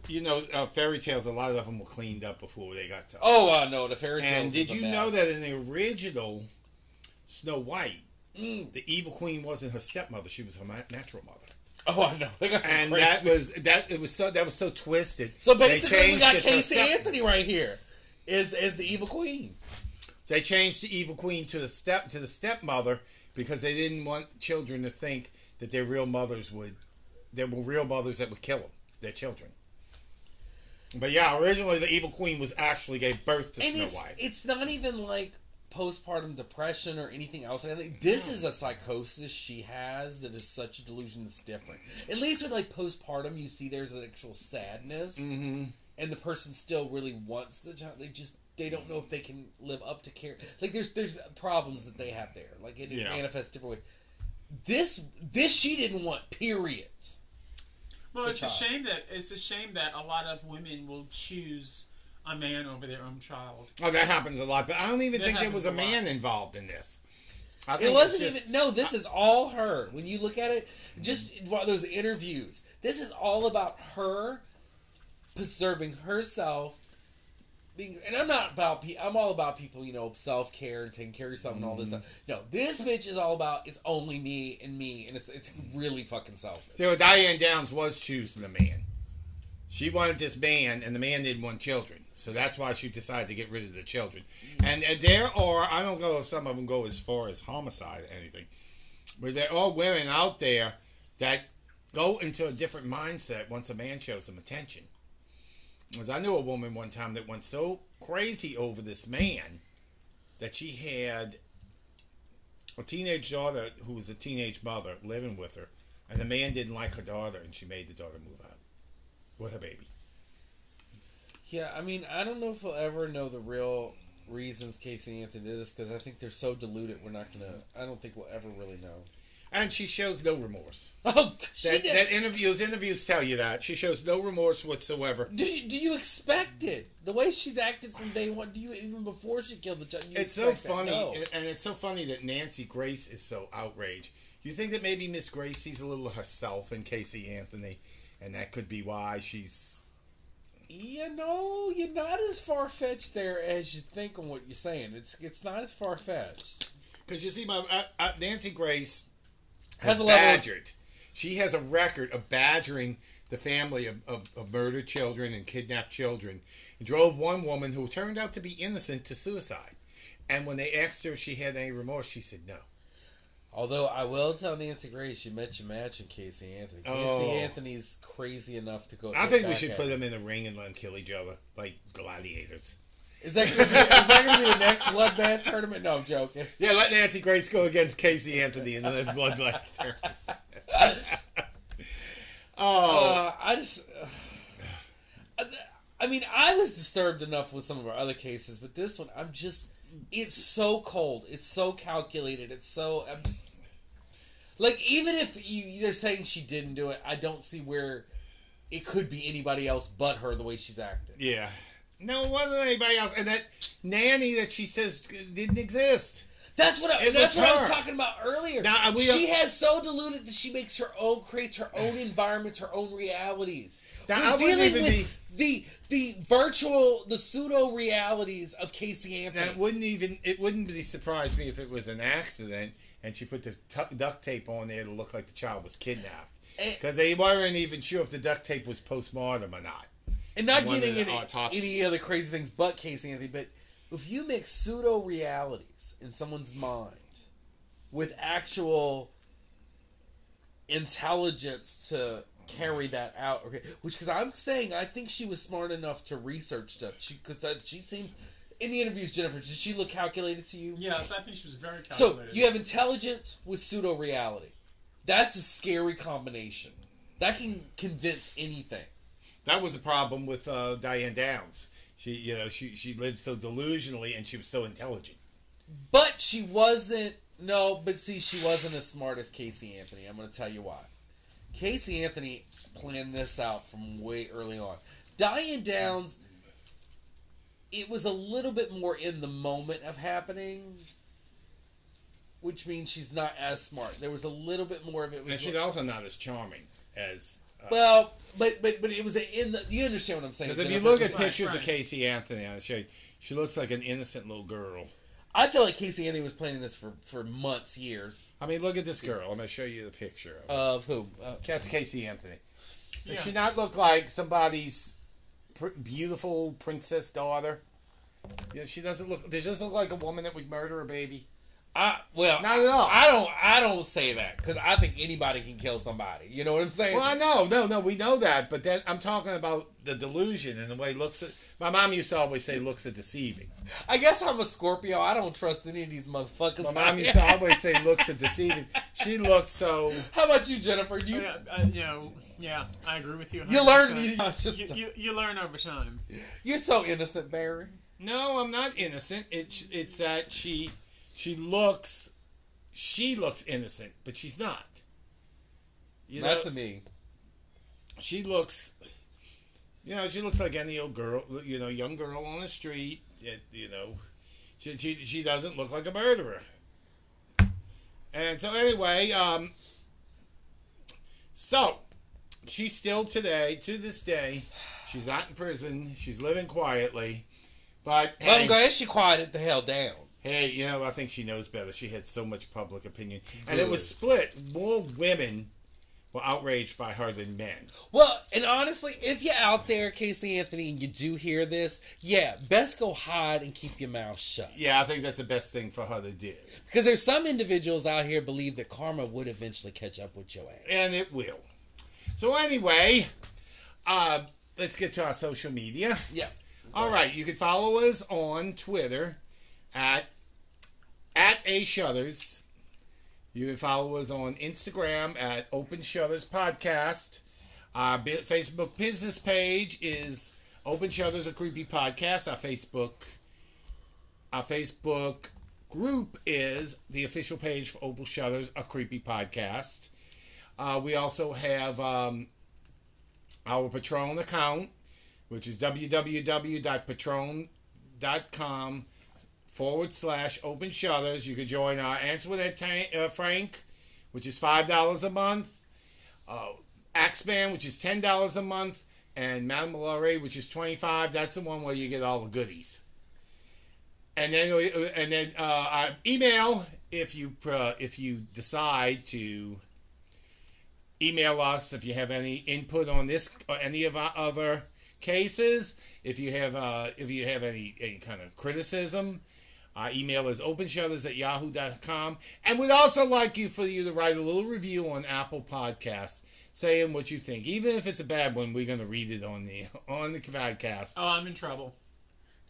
you know, uh, fairy tales. A lot of them were cleaned up before they got to. Oh, I know the fairy tales. and did you know that in the original Snow White, Mm. the evil queen wasn't her stepmother; she was her ma- natural mother. Oh, I know. They got some and crazy- that was that it was so that was so twisted. so basically, we got Casey step- Anthony right here. Is is the evil queen? They changed the evil queen to the step to the stepmother because they didn't want children to think that their real mothers would there were real mothers that would kill them, their children. But yeah, originally the evil queen was actually gave birth to and Snow it's, White. it's not even like postpartum depression or anything else. I think this is a psychosis she has that is such a delusion that's different. At least with like postpartum, you see there's an actual sadness, Mm-hmm. and the person still really wants the child. They just they don't know if they can live up to care. Like there's there's problems that they have there. Like it, it Yeah. manifests different ways. This this she didn't want. Period. Well, the it's a shame that it's a shame that a lot of women will choose a man over their own child. Oh, that happens a lot, but I don't even That think there was a a lot. man involved in this. I It wasn't just- even no. This is all her. When you look at it, just while those interviews, this is all about her preserving herself. Being, and I'm not about. pe- I'm all about people, you know, self care and taking care of yourself and all this mm. stuff. No, this bitch is all about it's only me and me, and it's it's really fucking selfish. So Diane Downs was choosing the man. She wanted this man, and the man didn't want children. So that's why she decided to get rid of the children. Mm. And, and there are, I don't know if some of them go as far as homicide or anything, but there are women out there that go into a different mindset once a man shows them attention. Because I knew a woman one time that went so crazy over this man that she had a teenage daughter who was a teenage mother living with her, and the man didn't like her daughter, and she made the daughter move out with her baby. Yeah, I mean, I don't know if we'll ever know the real reasons Casey Anthony did this because I think they're so diluted. We're not gonna. I don't think we'll ever really know. And she shows no remorse. [LAUGHS] Oh, she That, did. that interviews interviews tell you that she shows no remorse whatsoever. Do you, do you expect it? The way she's acted from day one, do you even before she killed the child? It's so funny, No. and- it's so funny that Nancy Grace is so outraged. You think that maybe Miss Grace sees a little herself in Casey Anthony, and that could be why she's. You know, you're not as far fetched there as you think on what you're saying. It's it's not as far fetched. Because you see, my uh, uh, Nancy Grace Has has a level of- badgered. She has a record of badgering the family of, of, of murdered children and kidnapped children. And drove one woman who turned out to be innocent to suicide. And when they asked her if she had any remorse, she said no. Although I will tell Nancy Grace, your match in Casey Anthony. Casey Oh. Anthony's crazy enough to go. I think we should put them in the ring and let them kill each other like gladiators. Is that gonna be, that going to be the next bloodbath tournament? No, I'm joking. Yeah, let Nancy Grace go against Casey Anthony in this bloodbath. [LAUGHS] oh, Uh, I just. uh, I mean, I was disturbed enough with some of our other cases, but this one, I'm just. It's so cold. It's so calculated. It's so. I'm just. Like, even if you, they're saying she didn't do it, I don't see where it could be anybody else but her the way she's acted. yeah. No, it wasn't anybody else. And that nanny that she says didn't exist. That's what I, It that's was what I was talking about earlier. Now, we she has so diluted that she makes her own, creates her own environments, her own realities. Now, We're dealing with the the virtual, the pseudo realities of Casey Anthony. It wouldn't even it wouldn't be surprise me if it was an accident and she put the tu duct tape on there to look like the child was kidnapped Eh. because they weren't even sure if the duct tape was postmortem or not. And not one getting the any, autopsies. any other crazy things but Casey Anthony. But if you mix pseudo realities in someone's mind with actual intelligence to carry that out, okay, which because I'm saying I think she was smart enough to research stuff. She because uh, she seemed in the interviews, Jennifer, did she look calculated to you? Yes, I think she was very calculated. So you have intelligence with pseudo reality. That's a scary combination. That can convince anything. That was a problem with uh, Diane Downs. She you know she she lived so delusionally and she was so intelligent. But she wasn't. No, but see, she wasn't as smart as Casey Anthony. I'm going to tell you why. Casey Anthony planned this out from way early on. Diane Downs, it was a little bit more in the moment of happening, which means she's not as smart. There was a little bit more of it. And she's also not as charming as. Well, but but but it was in the. You understand what I'm saying? because if you look at Right, pictures of. Casey Anthony, I'll show you. She looks like an innocent little girl. I feel like Casey Anthony was planning this for for months, years. I mean, look at this girl. I'm gonna show you the picture. Of. Of who? Uh, That's Casey Anthony. Does Yeah. she not look like somebody's pr- beautiful princess daughter? Yeah, she doesn't look. Does she just look like a woman that would murder a baby? I well, Not at all. I don't. I don't say that because I think anybody can kill somebody. You know what I'm saying? Well, I know, no, no, we know that, but then I'm talking about the delusion and the way looks. At, my mom used to always say looks are deceiving. I guess I'm a Scorpio. I don't trust any of these motherfuckers. My mom used to always say looks are deceiving. She looks so. How about you, Jennifer? You Yeah, uh, you know, yeah, I agree with you. you learn. You, just, You, you, you learn over time. you're so innocent, Barry. No, I'm not innocent. It's it's that she she looks she looks innocent, but she's not. You know, Not to me. she looks you know she looks like any old girl you know young girl on the street you know she, she, she doesn't look like a murderer and so anyway um so she's still today to this day she's not in prison she's living quietly but Well, hey, I'm glad she quieted the hell down. Hey you know i think she knows better she had so much public opinion and it was split more women were outraged by her than men Well, and honestly, if you're out there, Casey Anthony, and you do hear this, yeah, best go hide and keep your mouth shut. Yeah, I think that's the best thing for her to do. Because there's some individuals out here believe that karma would eventually catch up with your ass. And it will. So anyway, uh, let's get to our social media. Yeah. All right, you can follow us on Twitter at at a shutters. You can follow us on Instagram at Open Shutters Podcast. Our Facebook business page is Open Shutters, a creepy podcast. Our Facebook, our Facebook group is the official page for Open Shutters, a creepy podcast. Uh, we also have um, our Patreon account, which is www.patreon.com forward slash open shutters. You can join our Antoinette Tank, uh, Frank, which is $5 a month, uh, Axeman, which is $10 a month, and Madame LaLaurie, which is 25 That's the one where you get all the goodies. And then, and then uh, email if you uh, if you decide to email us if you have any input on this or any of our other cases. If you have uh, if you have any, any kind of criticism, our email is openshutters at yahoo.com. And we'd also like you for you to write a little review on Apple Podcasts saying what you think. Even if it's a bad one, we're gonna read it on the on the podcast. Oh, I'm in trouble.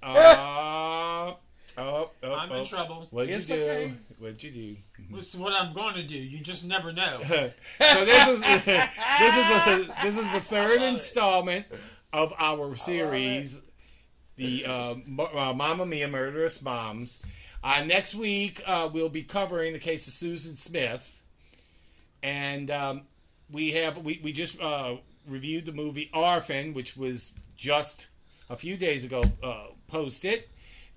Uh, [LAUGHS] oh, oh, I'm oh. in trouble. What'd It's you do? okay. What'd you do? This is what I'm going to do. You just never know. [LAUGHS] so this is [LAUGHS] this is a, this is the third installment of our series, the uh, uh, Mamma Mia Murderous Moms. Uh, next week uh, we'll be covering the case of Susan Smith, and um, we have we we just uh, reviewed the movie Orphan, which was just a few days ago uh, posted.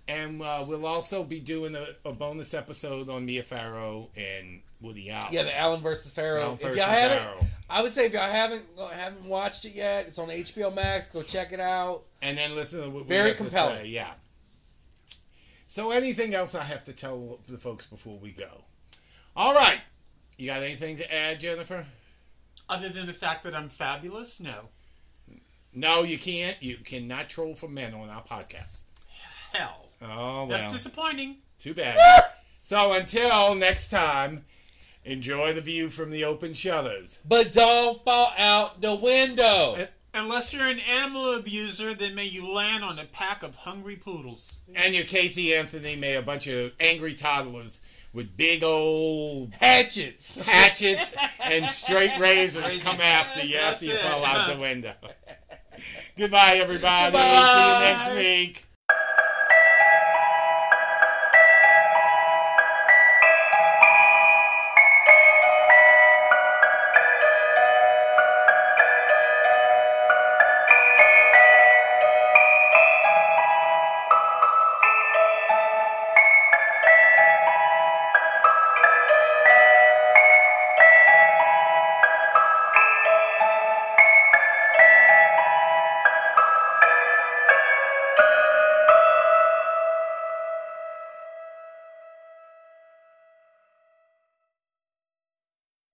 And uh, we'll also be doing a, a bonus episode on Mia Farrow and Woody Allen. Yeah, the Allen versus Farrow. Allen versus y'all. I would say if y'all haven't haven't watched it yet, it's on HBO Max. Go check it out. and then listen to what we Very have to compelling. say, Yeah. So, anything else I have to tell the folks before we go? All right. You got anything to add, Jennifer? Other than the fact that I'm fabulous, no. No, you can't. You cannot troll for men on our podcast. Hell. Oh well, That's disappointing. too bad. so until next time, enjoy the view from the open shutters. But don't fall out the window. Uh, Unless you're an animal abuser, then may you land on a pack of hungry poodles. And your Casey Anthony may a bunch of angry toddlers with big old Hatchets. hatchets and straight razors [LAUGHS] Razors. come after you That's after you it. fall out the window. Goodbye, everybody. Goodbye. See you next week.